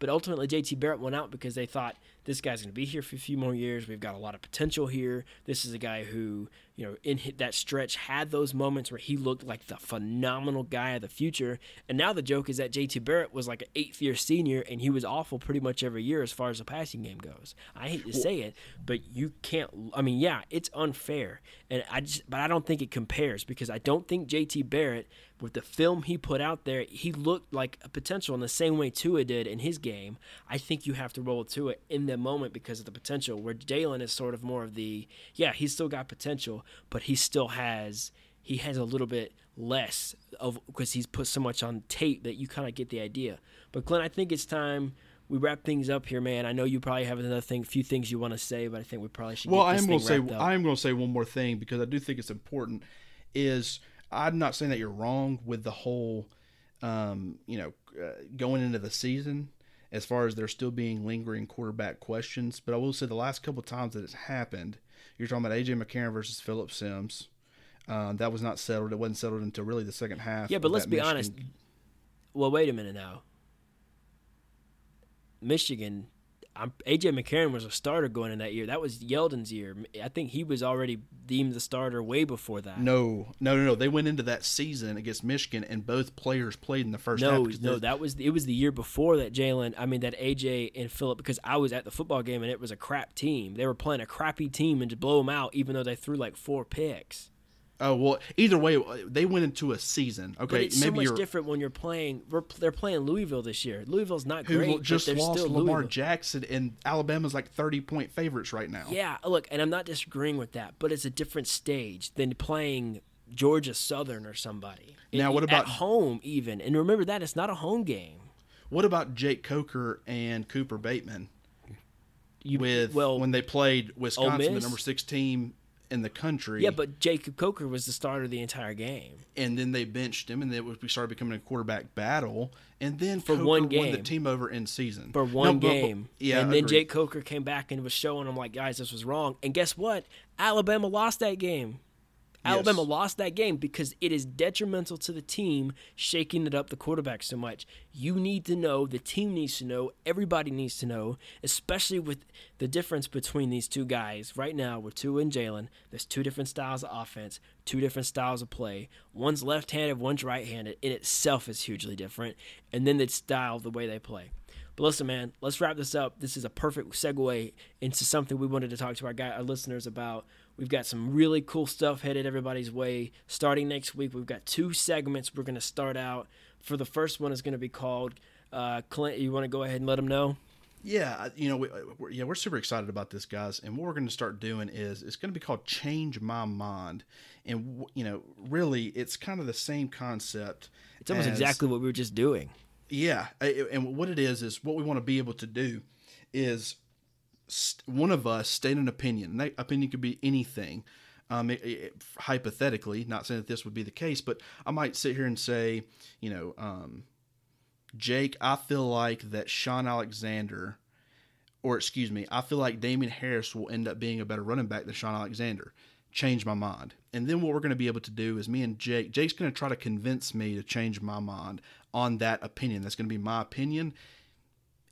But ultimately, JT Barrett went out because they thought this guy's going to be here for a few more years. We've got a lot of potential here. This is a guy who, you know, in that stretch had those moments where he looked like the phenomenal guy of the future. And now the joke is that JT Barrett was like an eighth year senior and he was awful pretty much every year as far as the passing game goes. I hate to say it, but you can't. I mean, yeah, it's unfair, and I just, but I don't think it compares because I don't think JT Barrett with the film he put out there, he looked like a potential in the same way Tua did in his game. I think you have to roll Tua in the moment because of the potential. Where Jalen is sort of more of the yeah, he's still got potential, but he still has he has a little bit less of because he's put so much on tape that you kind of get the idea. But Glenn, I think it's time we wrap things up here, man. I know you probably have another thing, a few things you want to say, but I think we probably should. Well, I am going to say I am going to say one more thing because I do think it's important. Is I'm not saying that you're wrong with the whole, um, you know, uh, going into the season as far as there still being lingering quarterback questions. But I will say the last couple times that it's happened, you're talking about AJ McCarron versus Phillip Sims. Um, that was not settled. It wasn't settled until really the second half. Yeah, but let's be Michigan. honest. Well, wait a minute now. Michigan I'm, AJ McCarron was a starter going in that year. That was Yeldon's year. I think he was already deemed the starter way before that. No, no, no, no. They went into that season against Michigan, and both players played in the first. No, no, that was it. Was the year before that Jalen? I mean, that AJ and Phillip because I was at the football game and it was a crap team. They were playing a crappy team and to blow them out, even though they threw like four picks. Oh well, either way, uh, they went into a season. Okay, but it's maybe so much different when you're playing. they're playing Louisville this year. Louisville's not great. Who just lost Lamar Louisville. Jackson, and Alabama's like thirty point favorites right now. Yeah, look, and I'm not disagreeing with that, but it's a different stage than playing Georgia Southern or somebody. Now, what about at home even? And remember that it's not a home game. What about Jake Coker and Cooper Bateman? You, with well, when they played Wisconsin, the number six team in the country. Yeah, but Jacob Coker was the starter the entire game. And then they benched him, and then we started becoming a quarterback battle. And then for Coker one game, won the team over in season for one no, game. But, but, yeah, and then Jake Coker came back and was showing them like, guys, this was wrong. And guess what? Alabama lost that game. Alabama yes. lost that game because it is detrimental to the team shaking it up the quarterback so much. You need to know, the team needs to know, everybody needs to know, especially with the difference between these two guys. Right now, with Tua and Jalen, there's two different styles of offense, two different styles of play. One's left handed, one's right handed. In itself is hugely different. And then the style the way they play. But listen, man, let's wrap this up. This is a perfect segue into something we wanted to talk to our guy, our listeners about We've got some really cool stuff headed everybody's way. Starting next week, we've got two segments we're going to start out. For the first one is going to be called uh, Clint. You want to go ahead and let them know? Yeah, you know, we, we're, yeah, we're super excited about this, guys. And what we're going to start doing is it's going to be called Change My Mind, and you know, really, it's kind of the same concept. It's almost as, exactly what we were just doing. Yeah, and what it is is what we want to be able to do is one of us state an opinion. That opinion could be anything. Um, it, it, hypothetically, not saying that this would be the case, but I might sit here and say, you know, um, Jake, I feel like that Shaun Alexander, or excuse me, I feel like Damien Harris will end up being a better running back than Shaun Alexander. Change my mind. And then what we're going to be able to do is me and Jake, Jake's going to try to convince me to change my mind on that opinion. That's going to be my opinion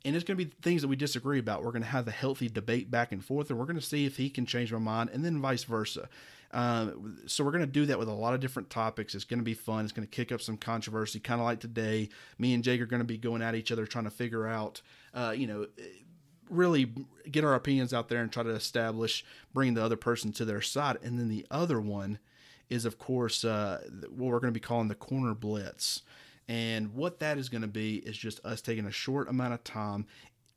and it's going to be things that we disagree about. We're going to have a healthy debate back and forth, and we're going to see if he can change my mind, and then vice versa. Um, so we're going to do that with a lot of different topics. It's going to be fun. It's going to kick up some controversy, kind of like today. Me and Jake are going to be going at each other, trying to figure out, uh, you know, really get our opinions out there and try to establish, bring the other person to their side. And then the other one is, of course, uh, what we're going to be calling the corner blitz. And what that is going to be is just us taking a short amount of time.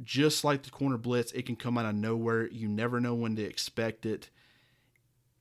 Just like the corner blitz, it can come out of nowhere. You never know when to expect it.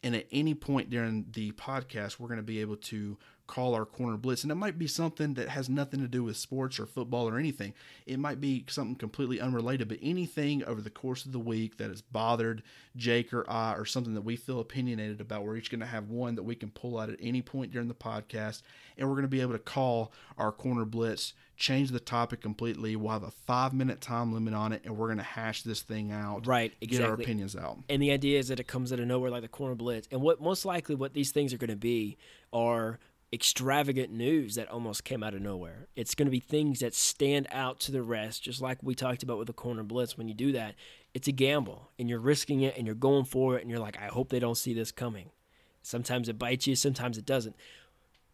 And at any point during the podcast, we're going to be able to call our corner blitz. And it might be something that has nothing to do with sports or football or anything. It might be something completely unrelated, but anything over the course of the week that has bothered Jake or I or something that we feel opinionated about, we're each going to have one that we can pull out at any point during the podcast. And we're going to be able to call our corner blitz, change the topic completely. We'll have a five minute time limit on it, and we're going to hash this thing out. Right, exactly. Get our opinions out. And the idea is that it comes out of nowhere like the corner blitz. And what most likely what these things are going to be are extravagant news that almost came out of nowhere. It's going to be things that stand out to the rest, just like we talked about with the corner blitz. When you do that, it's a gamble and you're risking it and you're going for it and you're like, I hope they don't see this coming. Sometimes it bites you, sometimes it doesn't.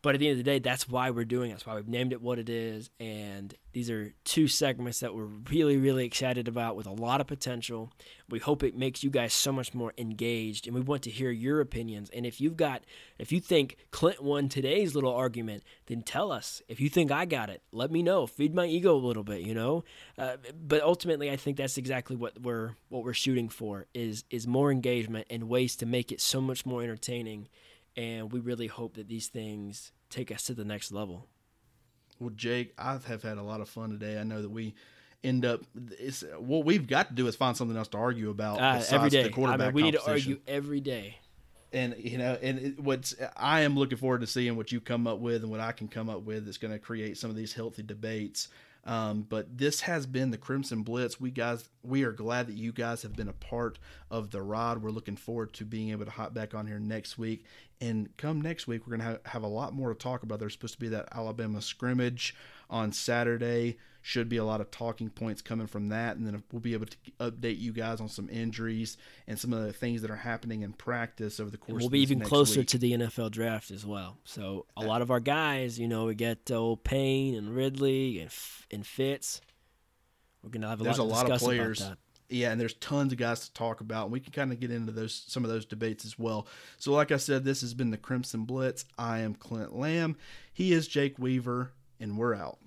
But at the end of the day, that's why we're doing it. That's why we've named it what it is. And these are two segments that we're really, really excited about with a lot of potential. We hope it makes you guys so much more engaged. And we want to hear your opinions. And if you've got, if you think Clint won today's little argument, then tell us. If you think I got it, let me know. Feed my ego a little bit, you know. Uh, but ultimately, I think that's exactly what we're what we're shooting for is is more engagement and ways to make it so much more entertaining and we really hope that these things take us to the next level. Well, Jake, I have had a lot of fun today. I know that we end up it's what we've got to do is find something else to argue about uh, every day. I mean, we need to argue every day. And you know, and it, what's I am looking forward to seeing what you come up with and what I can come up with that's going to create some of these healthy debates. Um, but this has been the Crimson Blitz. We guys, we are glad that you guys have been a part of the ride. We're looking forward to being able to hop back on here next week. And come next week, we're going to have, have a lot more to talk about. There's supposed to be that Alabama scrimmage on Saturday. Should be a lot of talking points coming from that, and then we'll be able to update you guys on some injuries and some of the things that are happening in practice over the course. And we'll be even closer week. to the NFL draft as well. So a lot of our guys, you know, we get old Payne and Ridley and and Fitz. We're gonna have a there's lot. a lot of players. Yeah, and there's tons of guys to talk about. And we can kind of get into those some of those debates as well. So, like I said, this has been the Crimson Blitz. I am Clint Lamb. He is Jake Weaver, and we're out.